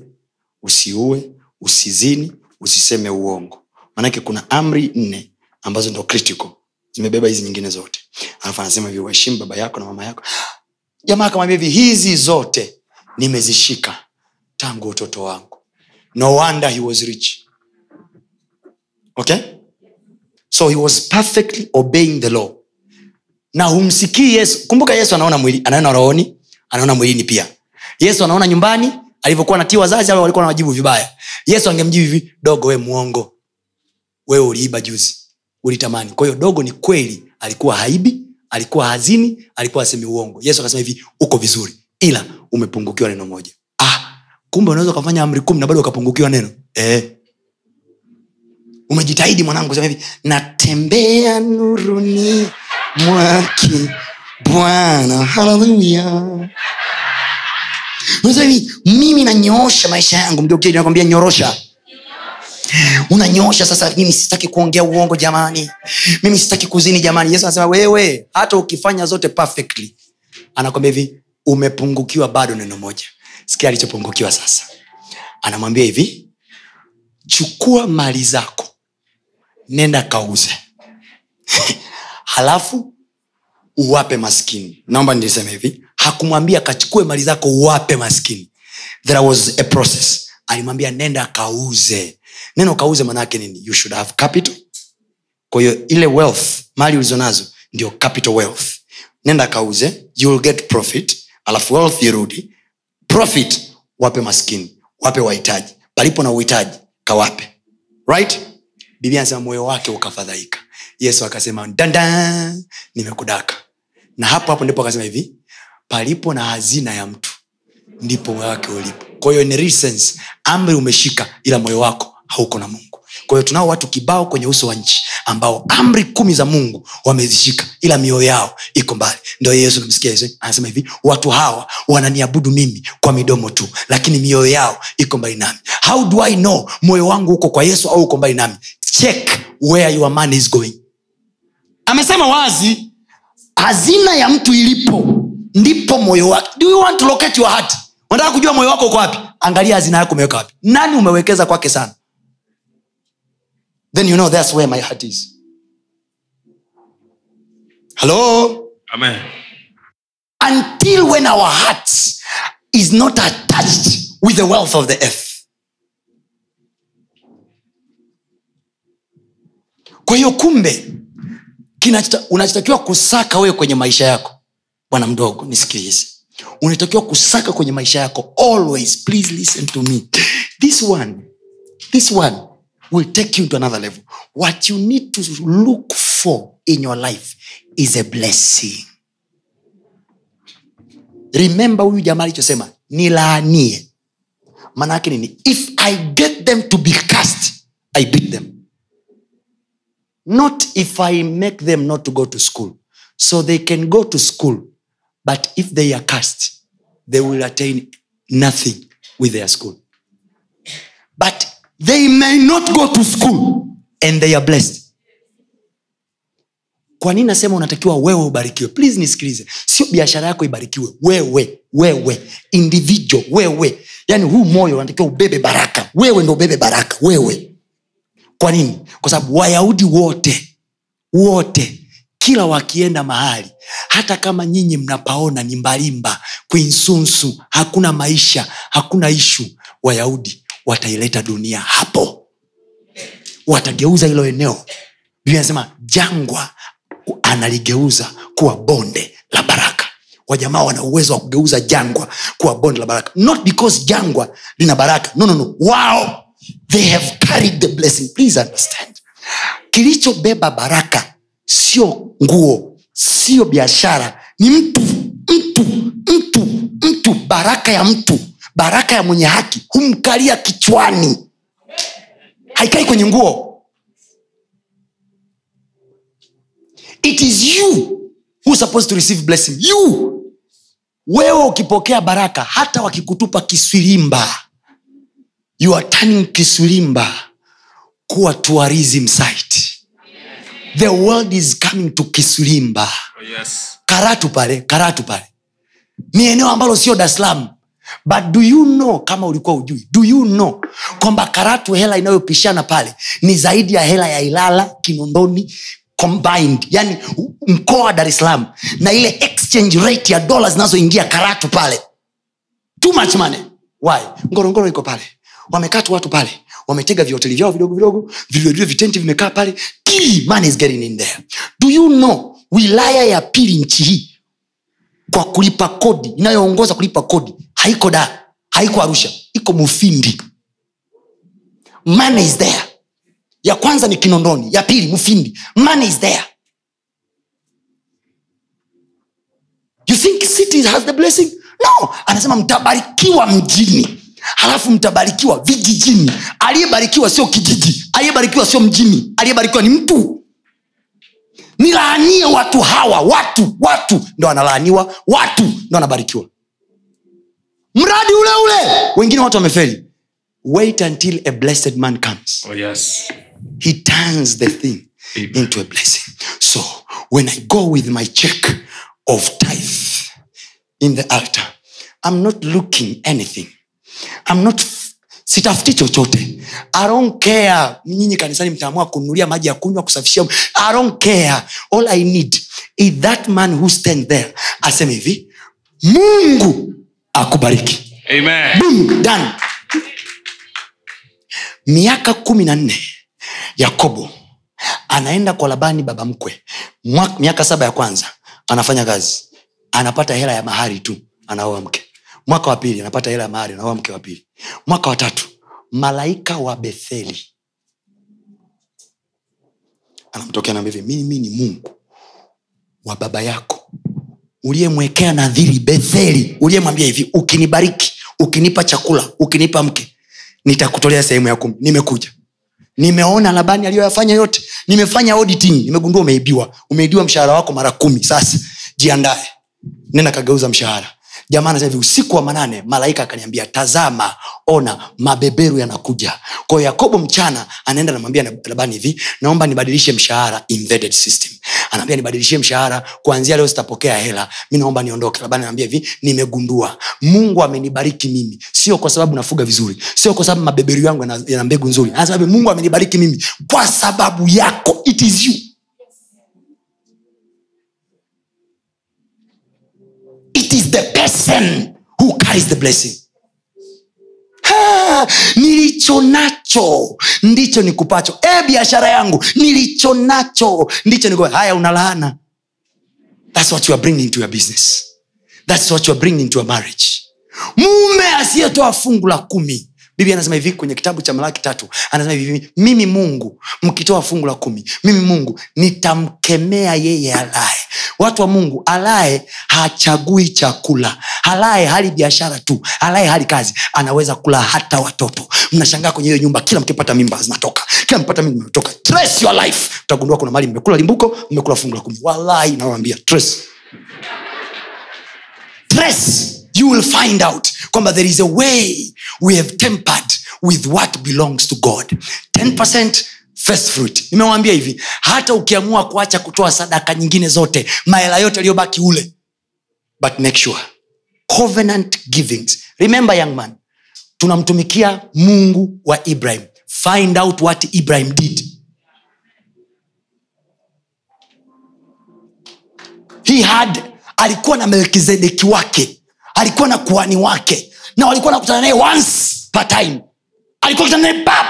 usiue usizini usiseme uongo. Maanake kuna amri nne ambazo ndo critical. Zimebeba hizi nyingine zote. Alafu anasema hivi uheshimu baba yako na mama yako. Jamaa akamwambia hivi hizi zote nimezishika tangu utoto wangu. No wonder he was rich. Okay? So he was perfectly obeying the law. Na humsikii yesu. Kumbuka yesu anaona mwili anaona rohoni anaona mwilini pia yesu anaona nyumbani alivyokuwa natii wazazi ao walikuwa nawajibu vibaya. Yesu angemjibu hivi dogo we muongo wewe uliiba juzi. Ulitamani. Kwa hiyo dogo ni kweli alikuwa haibi alikuwa hazini alikuwa asemi uongo. Yesu akasema hivi uko vizuri ila umepungukiwa neno moja. Ah, kumbe unaweza ukafanya amri kumi na bado ukapungukiwa neno. Eh. umejitahidi mwanangu sema hivi natembea nuruni mwake bwana haleluya hivi mimi nanyoosha maisha yangu. Mgeukie nakwambia nyorosha. Unanyoosha sasa mimi sitaki kuongea uongo jamani. Mimi sitaki kuzini jamani. Yesu anasema wewe hata ukifanya zote perfectly anakwambia hivi umepungukiwa bado neno moja. Sikia alichopungukiwa sasa. Anamwambia hivi chukua mali zako nenda kauze. [laughs] Halafu uwape maskini. Naomba niliseme hivi hakumwambia kachukue mali zako uwape maskini. There was a process. Alimwambia nenda kauze. Neno kauze manaake nini? You should have capital. Kwa ile wealth mali ulizonazo ndio capital wealth. Nenda kauze you will get profit. Alafu wealth irudi. Profit wape maskini wape wahitaji. Palipo na uhitaji kawape. Right? Biblia anasema moyo wake ukafadhaika. Yesu akasema dandan nimekudaka. Na hapo hapo ndipo akasema hivi palipo na hazina ya mtu ndipo moyo wake ulipo. Kwa hiyo in a real sense amri umeshika ila moyo wako hauko na mungu. Kwa hiyo tunao watu kibao kwenye uso wa nchi ambao amri kumi za mungu wamezishika ila mioyo yao iko mbali. Ndio yesu namsikia anasema hivi watu hawa wananiabudu mimi kwa midomo tu lakini mioyo yao iko mbali nami. How do i know moyo wangu uko kwa yesu au uko mbali nami? Check where your man is going. Amesema wazi hazina ya mtu ilipo ndipo moyo wake do you want to locate your heart? Unataka kujua moyo wako uko wapi? Angalia hazina yako umeweka wapi. Nani umewekeza kwake sana? Then you know that's where my heart is. Hello? Amen. until when our heart is not attached with the wealth of the earth. Kwa hiyo kumbe unachotakiwa kusaka wewe kwenye maisha yako bwana mdogo nisikilize unatakiwa kusaka kwenye maisha yako always. Please listen to me. This one this one will take you to another level. What you need to look for in your life is a blessing. Remember huyu jamaa alichosema nilaanie. Maana yake nini? If i get them to be cast i beat them. Not if i make them not to go to school. So they can go to school but if they are cast they will attain nothing with their school. But they may not go to school and they are blessed. Kwa nini nasema unatakiwa wewe ubarikiwe? Please nisikilize. Sio biashara yako ibarikiwe. Wewe wewe individual wewe. Yaani huu moyo unatakiwa ubebe baraka. Wewe ndo ubebe baraka wewe. Kwa nini? Kwa sababu wayahudi wote wote kila wakienda mahali hata kama nyinyi mnapaona ni mbalimba kuinsunsu hakuna maisha hakuna ishu wayahudi wataileta dunia hapo. Watageuza hilo eneo. Biblia jangwa analigeuza kuwa bonde la baraka. Wajamaa wana uwezo wa kugeuza jangwa kuwa bonde la baraka. Not because jangwa lina baraka. No, no, no. wao they have carried the blessing. Please understand. Kilichobeba baraka sio nguo sio biashara. Ni mtu mtu mtu mtu. Baraka ya mtu. Baraka ya mwenye haki. Humkalia kichwani. Haikai kwenye nguo. It is you who supposed to receive blessing. You. Wewe ukipokea baraka hata wakikutupa kiswilimba you are turning kiswilimba kuwa tourism site the world is coming to kisulimba. Oh, yes. karatu pale karatu pale. Ni eneo ambalo sio dar salaam. But do you know kama ulikuwa ujui do you know kwamba karatu hela inayopishana pale ni zaidi ya hela ya ilala kinondoni combined yani mkoa wa dar es salaam na ile exchange rate ya dola zinazoingia karatu pale. Too much money. Why? Ngorongoro iko pale. Wamekaa tu watu pale wametega vihoteli vyao vidogo vidogo vilivyo vitenti vimekaa pale. Key money is getting in there. Do you know wilaya ya pili nchi hii kwa kulipa kodi inayoongoza kulipa kodi haiko da haiko arusha iko mufindi. Money is there. Ya kwanza ni kinondoni ya pili mufindi. Money is there. You think city has the blessing? No. Anasema mtabarikiwa mjini halafu mtabarikiwa vijijini. Aliyebarikiwa sio kijiji. Aliyebarikiwa sio mjini. Aliyebarikiwa ni mtu. Nilaanie watu hawa. Watu watu. Ndo analaaniwa. Watu ndo anabarikiwa. Mradi ule ule. Wengine watu wamefeli. Wait until a blessed man comes. Oh, yes. he turns the thing Amen. into a blessing. So when i go with my check of tithe in the altar i'm not looking anything i'm not sitafuti chochote. I don't care. Nyinyi kanisani mtaamua kununulia maji ya kunywa kusafishia i don't care. All i need is that man who stand there aseme hivi mungu akubariki. Amen. Boom, done. miaka kumi na nne yakobo anaenda kwa labani baba mkwe. Mwa- miaka saba ya kwanza anafanya kazi. Anapata hela ya mahari tu anaoa mke mwaka wa pili anapata hela ya mahari anaoa mke wa pili. Mwaka wa tatu malaika wa betheli. Anamtokea naambia mimi ni mungu wa baba yako uliyemwekea nadhiri betheli. Uliyemwambia hivi ukinibariki ukinipa chakula ukinipa mke nitakutolea sehemu ya kumi. Nimekuja. Nimeona labani aliyoyafanya yote. Nimefanya auditing. Nimegundua umeibiwa. Umeibiwa mshahara wako mara kumi. Sasa jiandae. Nenda kageuza mshahara jamaa anasema hivi usiku wa manane malaika akaniambia tazama ona mabeberu yanakuja. Kwao yakobo mchana anaenda namwambia labani hivi naomba nibadilishe mshahara embedded system. Anaambia nibadilishie mshahara kuanzia leo sitapokea hela mi naomba niondoke. Labani anaambia hivi nimegundua mungu amenibariki mimi sio kwa sababu nafuga vizuri sio kwa sababu mabeberu yangu yana mbegu nzuri anasema mungu amenibariki mimi kwa sababu yako it is you it is the person who carries the blessing. Nilicho nacho ndicho nikupacho. E biashara yangu nilicho nacho ndicho niku haya unalaana thats what you are bringing to your business. Thats what you are bringing to your marriage. Mume asiyetoa fungu la kumi bibi anasema hivi kwenye kitabu cha malaki tatu anasema hivi mimi mungu mkitoa fungu la kumi mimi mungu nitamkemea yeye alaye. Watu wa mungu alaye hachagui chakula alaye hali biashara tu alaye hali kazi anaweza kula hata watoto. Mnashangaa kwenye hiyo nyumba kila mkipata mimba zinatoka kila mkipata mimba zinatoka. Trace your life. Utagundua kuna mali mmekula limbuko mmekula fungu la kumi. Wallahi nawambia trace. Trace you will find out kwamba there is a way we have tempered with what belongs to god. 10% first fruit. Nimewambia hivi hata ukiamua kuacha kutoa sadaka nyingine zote mahela yote aliyobaki ule. But make sure covenant givings. Remember young man tunamtumikia mungu wa ibrahim. Find out what ibrahim did. He had alikuwa na melkizedeki wake alikuwa na kuani wake na walikuwa nakutana naye once per time. Alikuwa kutana naye pap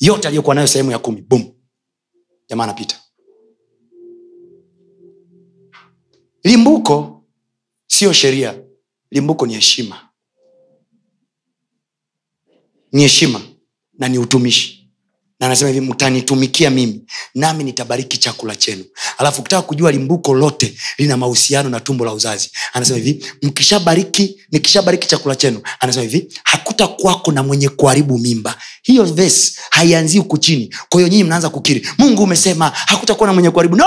yote aliyokuwa nayo sehemu ya kumi bum jamaa anapita. Limbuko siyo sheria limbuko ni heshima. Ni heshima na ni utumishi na anasema hivi mtanitumikia mimi nami nitabariki chakula chenu. Alafu ukitaka kujua limbuko lote lina mahusiano na tumbo la uzazi. Anasema hivi mkishabariki nikishabariki chakula chenu anasema hivi hakuta kwako na mwenye kuharibu mimba. Hiyo ves haianzii huku chini. Kwa nyinyi mnaanza kukiri mungu umesema hakutakuwa na mwenye kuharibu. No!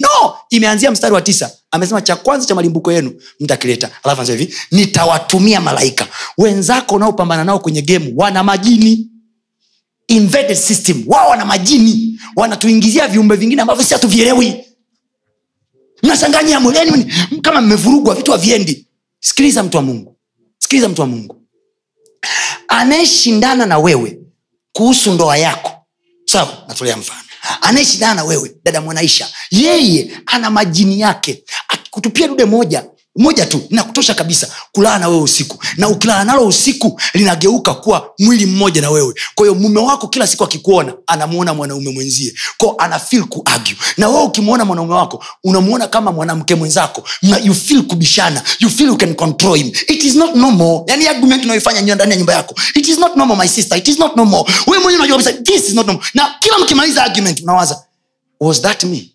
No! Imeanzia mstari wa tisa. Amesema cha kwanza cha malimbuko yenu mtakileta. Alafu anasema hivi nitawatumia malaika. Wenzako unaopambana nao kwenye gemu wana majini invaded system. Wao wana majini wanatuingizia viumbe vingine ambavyo si hatuvielewi. Mnachanganya kama mmevurugwa vitu haviendi. Sikiliza mtu wa mungu. Sikiliza mtu wa mungu. Anayeshindana na wewe kuhusu ndoa yako. Sawa natolea mfano. Anayeshindana na wewe dada mwanaisha yeye ana majini yake. Akikutupia dude moja moja tu inakutosha kabisa kulala na wewe usiku. Na ukilala nalo usiku linageuka kuwa mwili mmoja na wewe. Kwa mume wako kila siku akikuona anamuona mwanaume mwenzie. Ko ana fil kuagu na wewe ukimwona mwanaume wako unamuona kama mwanamke mwenzako. You feel kubishana. You feel you can control him. It is not normal. Yani argument unayoifanya ndani ya nyumba yako. It is not normal my sister. It is not normal. Wewe mwenyewe unajua kabisa this is not normal. Na kila mkimaliza argument unawaza was that me?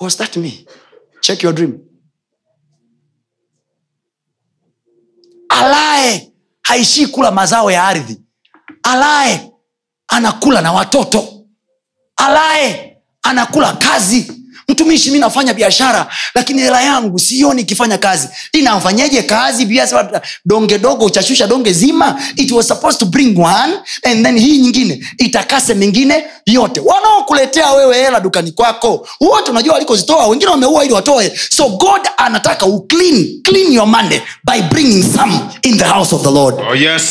Was that me? Check your dream alaye haishii kula mazao ya ardhi. Alaye anakula na watoto. Alaye anakula kazi mtumishi mi nafanya biashara lakini hela yangu sioni ikifanya kazi. Inamfanyeje kazi? Biashara donge dogo uchashusha donge zima. It was supposed to bring one and then hii nyingine itakase mingine yote. Wanaokuletea wewe hela dukani kwako wote unajua walikozitoa wengine wameua ili watoe. So god anataka uclean clean your money by bringing some in the house of the lord. Oh, yes.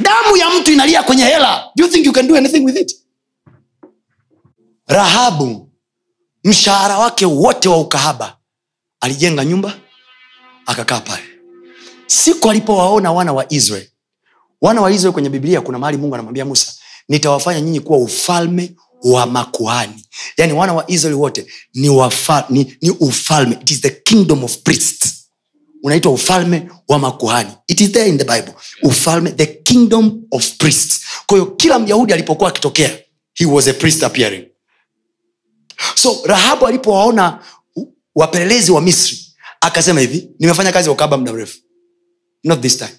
damu ya mtu inalia kwenye hela. Do you think you can do anything with it rahabu mshahara wake wote wa ukahaba alijenga nyumba akakaa pale. Siku alipowaona wana wa israel wana wa israel kwenye biblia kuna mahali mungu anamwambia musa nitawafanya nyinyi kuwa ufalme wa makuhani. Yaani wana wa israel wote ni, wafa, ni, ni ufalme. It is the kingdom of priests. Unaitwa ufalme wa makuhani. It is there in the bible. Ufalme the kingdom of priests. Kwahiyo kila myahudi alipokuwa akitokea he was a priest appearing so rahabu alipowaona wapelelezi wa misri akasema hivi nimefanya kazi ya ukaba muda mrefu. Not this time.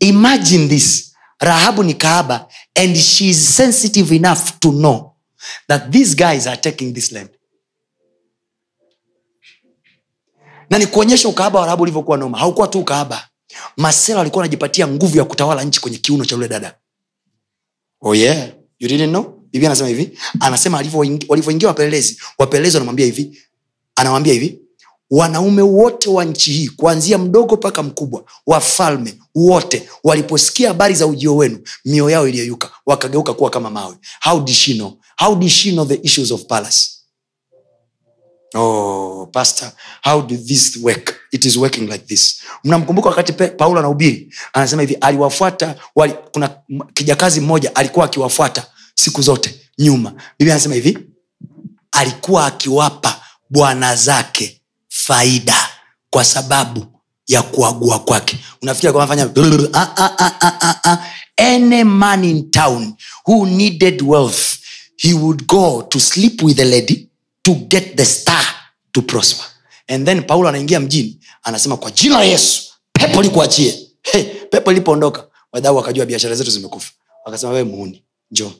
Imagine this. Rahabu ni kaaba and she is sensitive enough to know that these guys are taking this land. Na ni kuonyesha ukaaba wa rahabu ulivyokuwa noma. Haukuwa tu ukaaba masela alikuwa anajipatia nguvu ya kutawala nchi kwenye kiuno cha ule dada. Oh yeah you didn't know biblia anasema hivi anasema walivyoingia wapelelezi wapelelezi wanamwambia hivi anawambia hivi wanaume wote wa nchi hii kuanzia mdogo mpaka mkubwa wafalme wote waliposikia habari za ujio wenu mioyo yao iliyeyuka wakageuka kuwa kama mawe. How did she know? How did she know the issues of palace? Oh pastor how did this work? It is working like this. Mnamkumbuka wakati paulo anahubiri anasema hivi aliwafuata wali, kuna kijakazi mmoja alikuwa akiwafuata siku zote nyuma. Biblia anasema hivi alikuwa akiwapa bwana zake faida kwa sababu ya kuagua kwake. Unafikiri alikuwa fanya ah, ah, ah, any man in town who needed wealth he would go to sleep with a lady to get the star to prosper. And then paulo anaingia mjini anasema kwa jina la yesu pepo likuachie. Hey, pepo ilipoondoka wadau wakajua biashara zetu zimekufa. Wakasema wewe muuni njo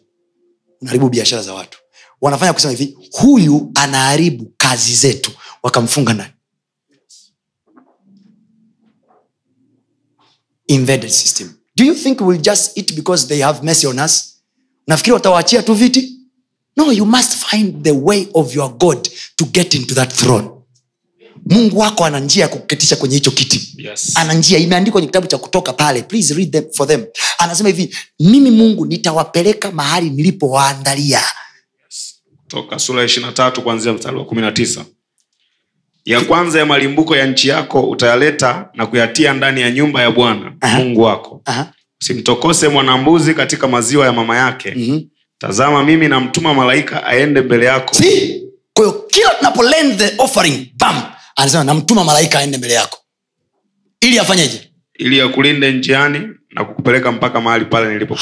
unaharibu biashara za watu. Wanafanya kusema hivi huyu anaharibu kazi zetu. Wakamfunga ndani embedded system. Do you think we'll just eat because they have mercy on us? Nafikiri watawaachia tu viti? No you must find the way of your god to get into that throne mungu wako ana njia ya kuketisha kwenye hicho kiti. Yes. ana njia imeandikwa kwenye kitabu cha kutoka pale please read them for them. Anasema hivi mimi mungu nitawapeleka mahali nilipowaandalia. Toka sura ya ishirina tatu kuanzia mstari wa kumi na tisa. Ya kwanza ya malimbuko ya nchi yako utayaleta na kuyatia ndani ya nyumba ya bwana mungu wako. Aha. simtokose mwanambuzi katika maziwa ya mama yake. Mhm. tazama mimi namtuma malaika aende mbele yako. Si? Kwa hiyo kila tunapo the offering bam anasema namtuma malaika aende mbele yako. Ili afanyeje? Ili akulinde njiani na kukupeleka mpaka mahali pale nilipo.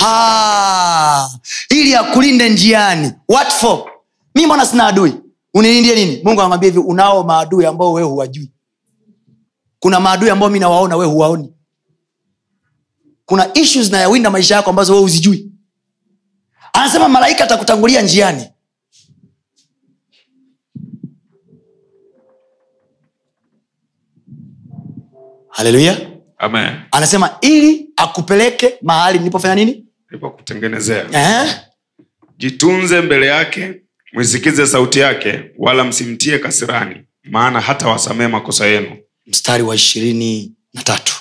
Ili akulinde njiani. What for? Mi mbona sina adui? Unilindie nini? Mungu anamwambia hivi unao maadui ambao wewe huwajui. Kuna maadui ambao mi nawaona wewe huwaoni. Kuna ishu zinayawinda maisha yako ambazo wewe huzijui. Anasema malaika atakutangulia njiani haleluya anasema ili akupeleke mahali nilipofanya nini? Nilipokutengenezea eh? jitunze mbele yake mwisikize sauti yake wala msimtie kasirani maana hata wasamee makosa yenu. Mstari wa ishirini na tatu.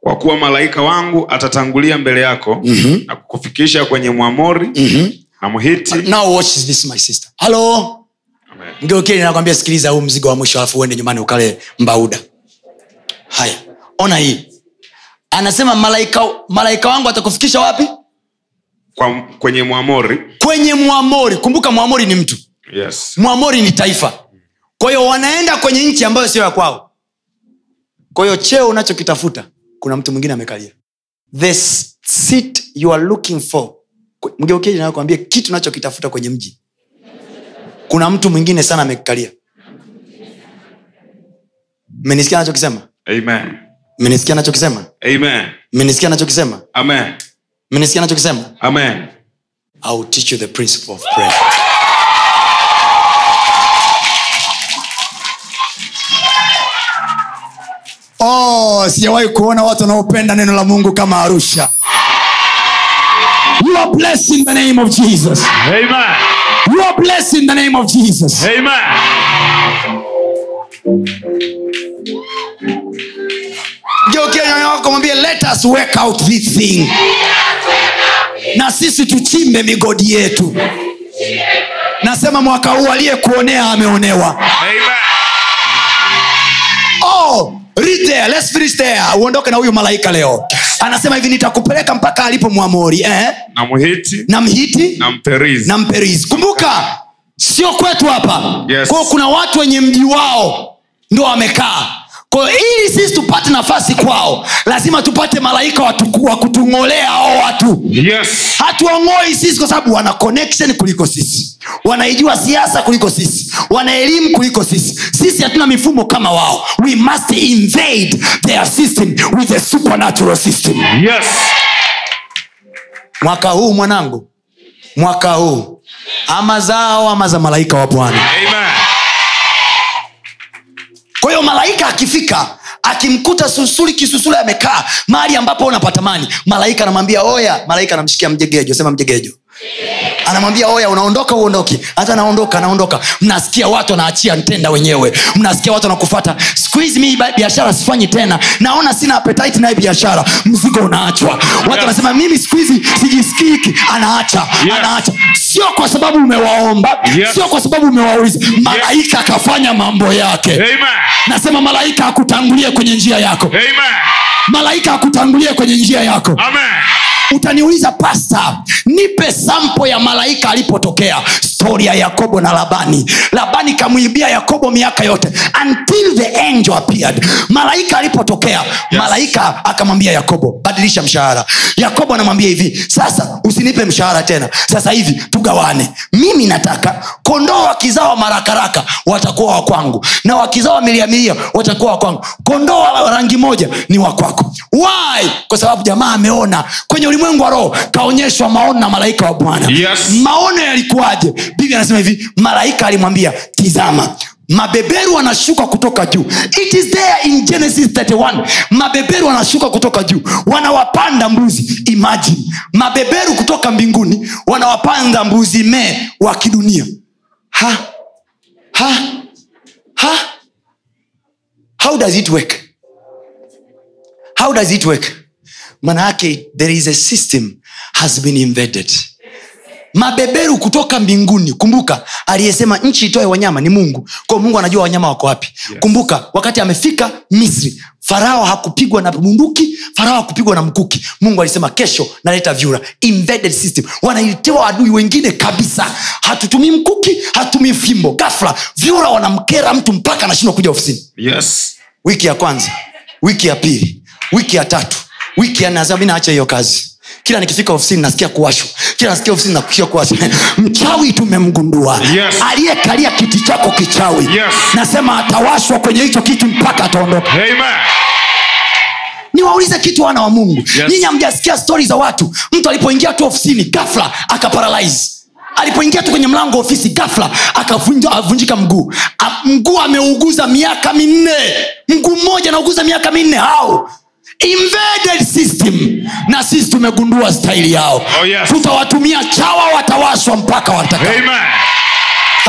Kwa kuwa malaika wangu atatangulia mbele yako Mhm. na kukufikisha kwenye mwamori mm-hmm. na mhiti now watch this my sister. Halo Amen. mgeukeni sikiliza huu mzigo wa mwisho alafu uende nyumbani ukale mbauda haya ona hii. Anasema malaika malaika wangu atakufikisha wapi? Kwa, kwenye mwamori. Kwenye mwamori. Kumbuka mwamori ni mtu. Yes. mwamori ni taifa. Kwa hiyo wanaenda kwenye nchi ambayo sio ya kwao. Kwa hiyo cheo unachokitafuta kuna mtu mwingine amekalia. The seat you are looking for. Mgeukeji nakwambia kitu unachokitafuta kwenye mji. Kuna mtu mwingine sana amekalia. Menisikia anachokisema? Amen. Mmenisikia nachokisema mmenisikia nachokisema mmenisikia nachokisema I will teach you the principle of prayer. Oh, sijawahi kuona watu wanaopenda neno la mungu kama arusha. You are blessed in the name of jesus. Amen. you are blessed in the name of jesus. Amen. Geukia nyanya wako mwambie let us work out this thing. Na sisi tuchimbe migodi yetu. Nasema mwaka huu aliyekuonea ameonewa. Oh, read there. Let's finish there. uondoke na huyu malaika leo. Anasema hivi nitakupeleka mpaka alipo mwamori. Eh? na mhiti. Na mhiti? Na mperizi. Na mperizi. Kumbuka sio kwetu hapa. Yes. kwao kuna watu wenye mji wao ndo wamekaa kwa ili sisi tupate nafasi kwao lazima tupate malaika wa kutung'olea ao watu. Yes. hatuongoi sisi kwa sababu wana connection kuliko sisi wanaijua siasa kuliko sisi wana elimu kuliko sisi. Sisi hatuna mifumo kama wao. We must invade their system with a supernatural system. Yes. mwaka huu mwanangu. Mwaka huu. Ama zao ama za malaika wa bwana. Amen. Kwa hiyo malaika akifika akimkuta susuli kisusuli amekaa mahali ambapo unapatamani malaika anamwambia oya malaika anamshikia mjegejo sema mjegejo anamwambia oya unaondoka uondoki hata naondoka naondoka. Mnasikia watu wanaachia ntenda wenyewe. Mnasikia watu wanakufata skuhizi mi biashara sifanyi tena. Naona sina appetite naye biashara. Mzigo unaachwa. Watu wanasema mimi skuhizi sijisikiki anaacha Yes. anaacha. Sio kwa sababu umewaomba. Yes. sio kwa sababu umewauliza. Malaika akafanya mambo yake. Amen. nasema malaika akutangulie kwenye njia yako. Amen. Malaika akutangulie kwenye njia yako. Amen. utaniuliza pasta nipe sampo ya malaika alipotokea. Stori ya yakobo na labani. Labani kamwibia yakobo miaka yote until the angel appeared. Malaika alipotokea Yes. malaika akamwambia yakobo badilisha mshahara. Yakobo anamwambia hivi sasa usinipe mshahara tena. Sasa hivi tugawane. Mimi nataka kondoo wakizawa marakaraka watakuwa wakwangu na wakizawa miliamilia watakuwa wakwangu kondoo wa rangi moja ni wa kwako why? Kwa sababu jamaa ameona. Kwenye ulimwengu wa roho kaonyeshwa maono na malaika wa bwana. Yes. maono yalikuwaje? Biblia anasema hivi malaika alimwambia tizama mabeberu wanashuka kutoka juu. It is there in genesis 31 mabeberu wanashuka kutoka juu wanawapanda mbuzi imagine. Mabeberu kutoka mbinguni wanawapanda mbuzi mee wa kidunia. Ha? Ha? Ha? How does it work how does it work? Manaake there is a system has been invented mabeberu kutoka mbinguni kumbuka aliyesema nchi itoe wanyama ni mungu. Kwa mungu anajua wanyama wako wapi. Yes. kumbuka wakati amefika misri farao hakupigwa na bunduki farao hakupigwa na mkuki. Mungu alisema kesho naleta vyura. Invaded system. Wanaitewa adui wengine kabisa. Hatutumii mkuki hatutumii fimbo. Gafla vyura wanamkera mtu mpaka anashindwa kuja ofisini. Yes. wiki ya kwanza wiki ya pili wiki ya tatu. Wiki ya nasema mi naacha hiyo kazi. Kila nikifika ofisini nasikia kuwashwa. Kila nasikia ofisini nakushia kuwashwa. Mchawi tumemgundua. Yes. aliyekalia kiti chako kichawi. Yes. nasema atawashwa kwenye hicho kiti mpaka ataondoka niwaulize kitu wana wa mungu. Yes. nyinyi hamjasikia stori za watu? Mtu alipoingia tu ofisini gafla akaparalyze. Alipoingia tu kwenye mlango ofisi gafla akavunjika mguu. Mguu ameuguza miaka minne. Mguu mmoja anauguza miaka minne. Au invaded system. Na sisi tumegundua staili yao. Oh, yes. tutawatumia chawa watawashwa mpaka wataka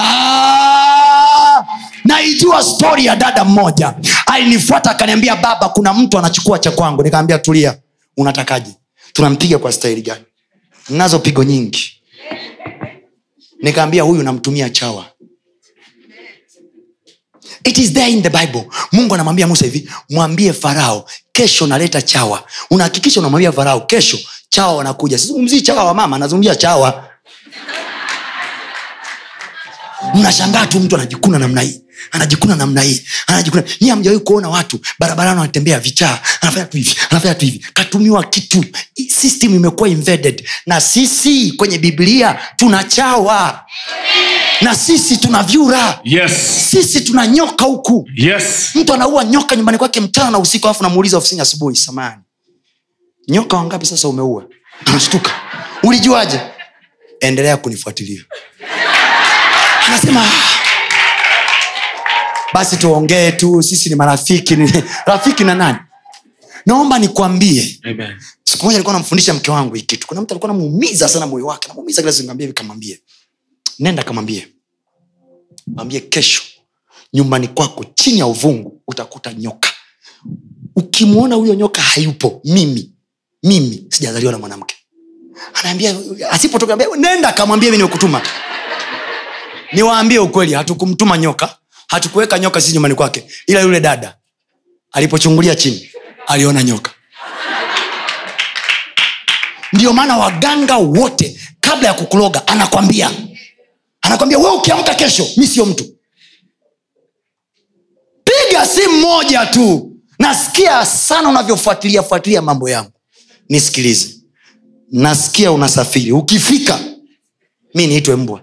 Ah, naijua stori ya dada mmoja. Alinifuata akaniambia baba kuna mtu anachukua cha kwangu. Nikaambia tulia. Unatakaje? Tunampiga kwa staili gani? Nazo pigo nyingi. Nikaambia huyu namtumia chawa it is there in the bible. Mungu anamwambia musa hivi mwambie farao kesho naleta chawa. Unahakikisha unamwambia farao kesho chawa wanakuja. Sizungumzii chawa wa mama anazungumzia chawa. Mnashangaa tu mtu anajikuna namna hii anajikuna namna hii anajikuna. Ni hamjawai kuona watu barabarani wanatembea vichaa anafanya tu anafanya tu hivi. Katumiwa kitu. System imekuwa invaded. Na sisi kwenye biblia tunachawa na sisi tuna vyura. Yes. sisi tuna nyoka huku. Yes. mtu anaua nyoka nyumbani kwake mchana na usiku alafu namuuliza ofisini asubuhi samani nyoka wangapi sasa umeua? Anashtuka ulijuaje? Endelea kunifuatilia. Anasema "Ah, basi tuongee tu sisi ni marafiki ni rafiki na nani? Naomba nikwambie. Siku moja alikuwa namfundisha mke wangu hii kitu. Kuna mtu alikuwa namuumiza sana moyo wake namuumiza kila siku nikamwambia kamwambie nenda kamwambie. Mwambie kesho nyumbani kwako chini ya uvungu utakuta nyoka. Ukimwona huyo nyoka hayupo mimi mimi sijazaliwa na mwanamke. Anaambia asipotoka nenda kamwambie mi nimekutuma. Niwaambie ukweli hatukumtuma nyoka hatukuweka nyoka sisi nyumbani kwake ila yule dada alipochungulia chini aliona nyoka. Ndiyo maana waganga wote kabla ya kukuloga anakwambia anakwambia we ukiamka kesho mi sio mtu. Piga simu moja tu. Nasikia sana unavyofuatilia fuatilia mambo yangu. Nisikilize. Nasikia unasafiri. Ukifika mi niitwe mbwa.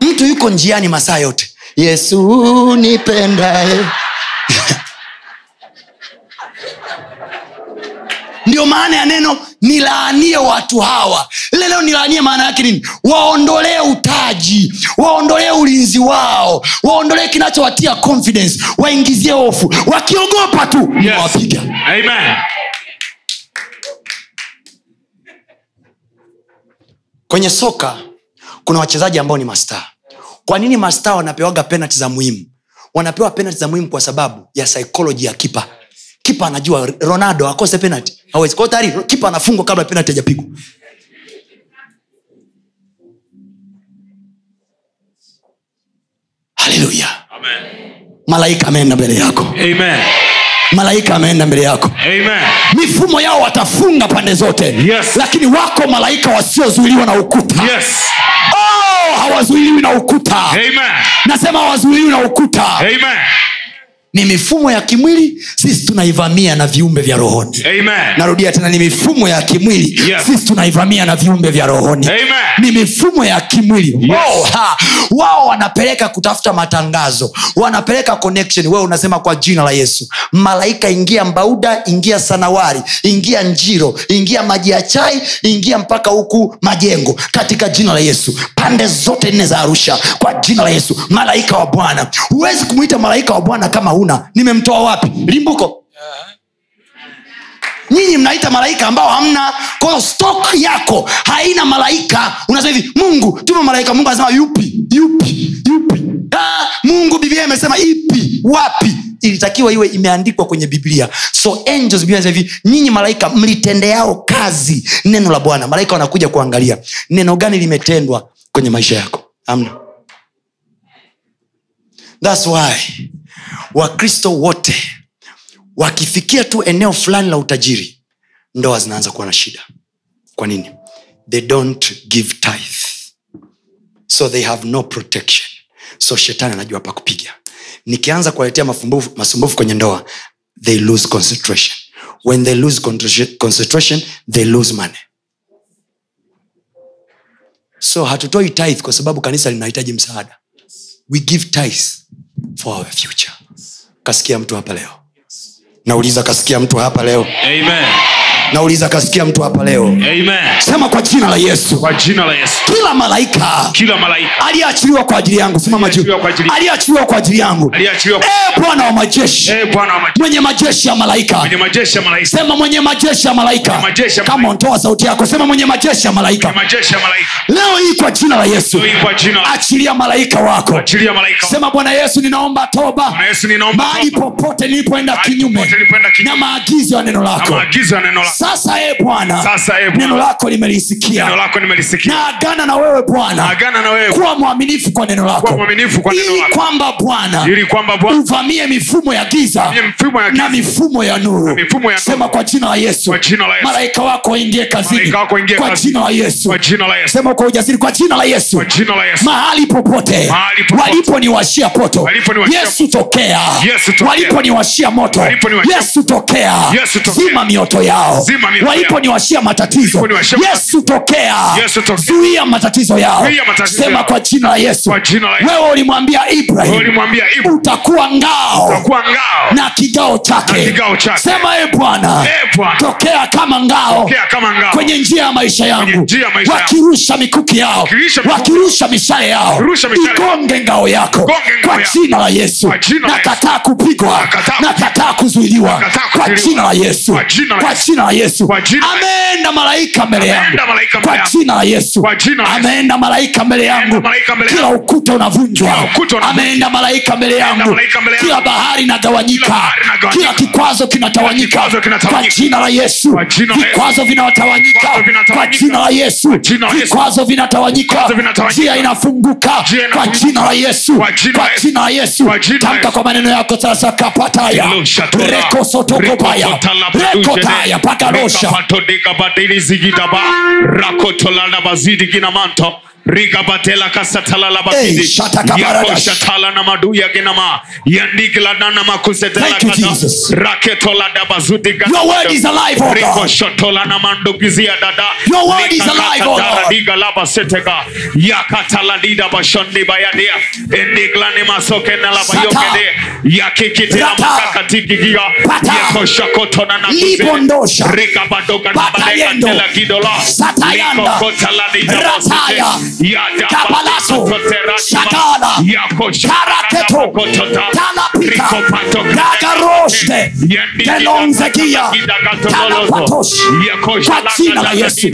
Mtu yuko njiani masaa yote. Yesu nipendae [laughs] ndio maana ya neno nilaanie watu hawa. Ile neno nilaanie maana yake nini? Waondolee utaji waondolee ulinzi wao waondolee kinachowatia confidence waingizie hofu. Wakiogopa tu Yes. nawapiga Amen. kwenye soka kuna wachezaji ambao ni mastaa. Kwa nini mastaa wanapewaga penalti za muhimu? Wanapewa penalti za muhimu kwa sababu ya psychology ya kipa. Kipa anajua ronaldo akose penalti hawezi kwao tayari kipa anafungwa kabla penalti hajapigwa haleluya malaika ameenda mbele yako Amen. malaika ameenda mbele yako Amen. mifumo yao watafunga pande zote Yes. lakini wako malaika wasiozuiliwa na ukuta Yes. oh, hawazuiliwi na ukuta Amen. nasema hawazuiliwi na ukuta Amen. Ni mifumo ya kimwili sisi tunaivamia na viumbe vya rohoni Amen. narudia tena ni mifumo ya kimwili Yes. sisi tunaivamia na viumbe vya rohoni Amen. ni mifumo ya kimwili Yes. oh, ha. wao wanapeleka kutafuta matangazo wanapeleka connection wewe unasema kwa jina la yesu malaika ingia mbauda ingia sanawari ingia njiro ingia maji ya chai ingia mpaka huku majengo katika jina la yesu pande zote nne za arusha kwa jina la yesu malaika wa bwana huwezi kumwita malaika wa bwana kama huna nimemtoa wapi? Limbuko. Nyinyi mnaita malaika ambao hamna. Kwayo stok yako haina malaika. Unasema hivi mungu tuma malaika. Mungu anasema yupi? Yupi? Yupi? Ha, mungu biblia imesema ipi? Wapi? Ilitakiwa iwe imeandikwa kwenye biblia. So angels hivi nyinyi malaika mlitendeao kazi neno la bwana. Malaika wanakuja kuangalia neno gani limetendwa kwenye maisha yako? Amna. Thats why wakristo wote wakifikia tu eneo fulani la utajiri ndoa zinaanza kuwa na shida. Kwa nini? They don't give tithe. So they have no protection. So shetani anajua pa kupiga. Nikianza kuwaletea masumbufu kwenye ndoa they lose concentration. When they lose concentration- they lose money. So hatutoi tithe kwa sababu kanisa linahitaji msaada. We give tithe for our future. Kasikia mtu hapa leo. Nauliza kasikia mtu hapa leo? Amen. Nauliza kasikia mtu hapa leo. Amen. sema kwa jina la yesu. Kwa jina la Yesu. kila malaika Kila malaika. aliyeachiliwa kwa ajili yangu. Simama juu. Aliyeachiliwa kwa ajili- yangu. E bwana wa majeshi. Majeshi. mwenye majeshi ya malaika. Sema mwenye majeshi ya malaika. Kama ontoa sauti yako. Sema mwenye majeshi ya malaika. Leo hii kwa jina la yesu. Achilia malaika wako. Sema bwana yesu ninaomba toba. Mahali popote nilipoenda kinyume. na maagizo ya neno lako sasa e bwana neno lako nimelisikia. na agana na wewe bwana. Agana na wewe. Kuwa mwaminifu kwa neno lako. Ili kwamba bwana uvamie mifumo ya giza na mifumo ya nuru. sema kwa jina la yesu. Malaika wako waingie kazini. Kwa jina la yesu. Sema kwa ujasiri kwa jina la yesu. Mahali popote waliponiwashia poto yesu tokea. Waliponiwashia moto yesu tokea. Zima mioto yao. Waliponiwashia matatizo. Yesu tokea. Yesu tokea. zuia matatizo yao. Sema kwa jina la yesu. Wewe ulimwambia ibrahim. Utakuwa ngao. Na kigao chake. Sema e bwana tokea kama ngao kwenye njia ya maisha yangu. wakirusha mikuki yao. Wakirusha mishale yao. Igonge ngao yako. Kwa jina la yesu. Nakataa kupigwa. Nakataa kuzuiliwa. Kwa jina la yesu. Kwa jina la Yesu. ameenda malaika mbele yangu kwa jina la yesu ameenda malaika mbele yangu kila ukuta unavunjwa ameenda malaika mbele yangu kila bahari inagawanyika Kila kikwazo kinatawanyika kwa jina la yesu vikwazo vinatawanyika kwa jina la yesu vikwazo vinatawanyika njia inafunguka kwa jina la yesu Kwa jina la Yesu. tamka kwa maneno yako sasa kapataya rekosotokopaya rekotaya pakarosha Rikapatodeka Libondosha. rikabadoka na Patayendo. balekatela kidola Satayanda. Basotera Shakala. Karaketo. Talapika. Gagaroste. Gelonzekia. Talapatosh. Kwa jina la Yesu.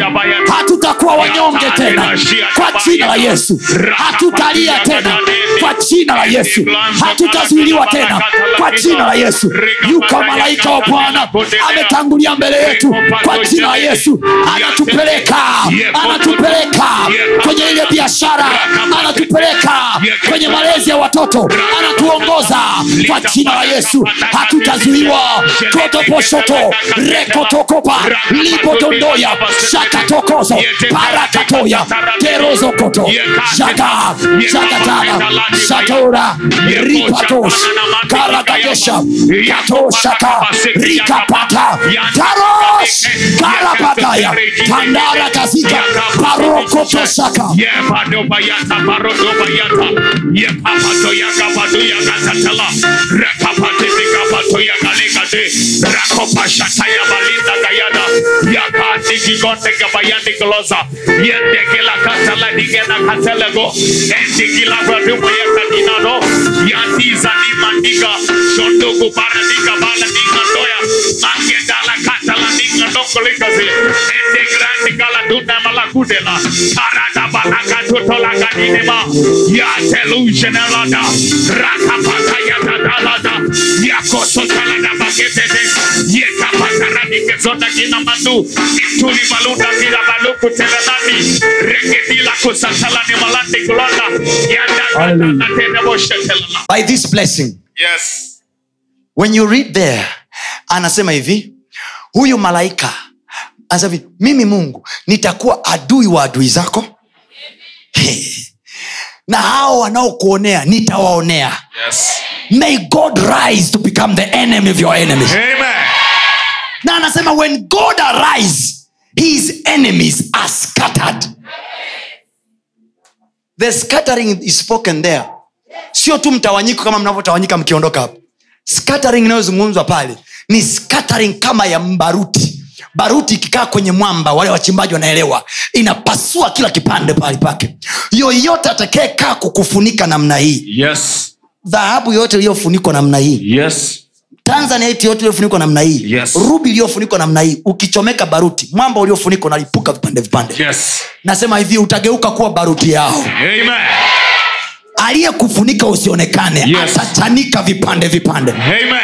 hatutakuwa wanyonge tena. kwa jina la Yesu. Hatutalia tena. kwa jina la Yesu. hatutazuiliwa tena. kwa jina la Yesu. Yuko malaika wa Bwana. ametangulia mbele yetu. Kwa jina la Yesu. Anatupeleka. Anatupeleka kwenye ile biashara anatupeleka kwenye malezi ya watoto anatuongoza kwa jina la Yesu. Hatutazuiwa. Kotoposhoto rekotokopa lipotondoya shakatokozo parakatoya terozokoto shaka shakatana shatora ripatosh karagadesha katoshaka rikapata taros karapataya Yeah, Pado Bayata, Barodo Bayata, Yeah, Papa Toyaka, Paduya Gatatala, Rekapa Tipika, Patoya Galegade, Rakopa Shataya Balita Gayana, Yaka Tiki Goteka Bayani Glosa, Yendekila Catala, Digana Catalago, and Tikila Pradupaya Catinado, Yati Zani Mandiga, Shondo Guparadiga Baladiga Toya, Maketa baladigandoya mangedalakataladingadongolikaze endigrandigaladunemalakudela paradabalagatotolagadinema yatelujenelada rakapatayatadalada yakosotaladabaketete yekapataradikezodaginamadu itulibaludagirabalukutelenani regedilakusatalanimalandikulanda yandaateneboshetelala by this blessing yes. when you read there anasema hivi huyu malaika anasema mimi mungu nitakuwa adui wa adui zako. Hey. na hao wanaokuonea nitawaonea. Yes. May god rise to become the enemy of your enemies amen. Na anasema when god arise his enemies are scattered. The scattering is spoken there. Sio tu mtawanyiko kama mnavyotawanyika mkiondoka hapo scattering inayozungumzwa pale ni scattering kama ya mbaruti. Baruti ikikaa kwenye mwamba wale wachimbaji wanaelewa. Inapasua kila kipande pahali pake. Yoyote atakayekaa kukufunika namna hii. Yes. Dhahabu yoyote iliyofunikwa namna hii. Yes. Tanzanite yote iliyofunikwa namna hii. Yes. rubi iliyofunikwa namna hii. Ukichomeka baruti mwamba uliofunikwa unalipuka vipande vipande. Yes. Nasema hivi utageuka kuwa baruti yao. Amen. Aliyekufunika usionekane. Yes. atachanika vipande vipande. Amen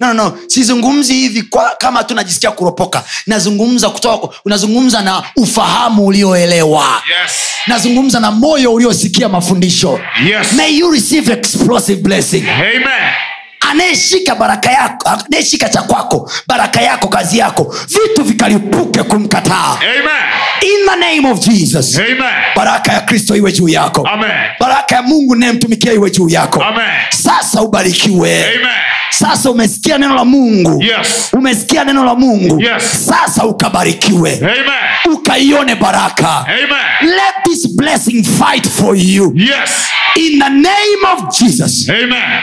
no, no, sizungumzi hivi kwa, kama tu najisikia kuropoka. Nazungumza kutoka unazungumza na ufahamu ulioelewa. Yes. Nazungumza na moyo uliosikia mafundisho. Yes. May you receive explosive blessing. Amen anayeshika baraka yako anayeshika cha kwako baraka yako kazi yako vitu vikalipuke kumkataa. In the name of jesus. Amen. Baraka ya kristo iwe juu yako. Amen. Baraka ya mungu nayemtumikia iwe juu yako. Amen. Sasa ubarikiwe. Amen. Sasa umesikia neno la mungu. Yes. Umesikia neno la mungu. Yes. sasa ukabarikiwe. Amen. Ukaione baraka. Amen. Let this blessing fight for you. Yes. In the name of jesus. Amen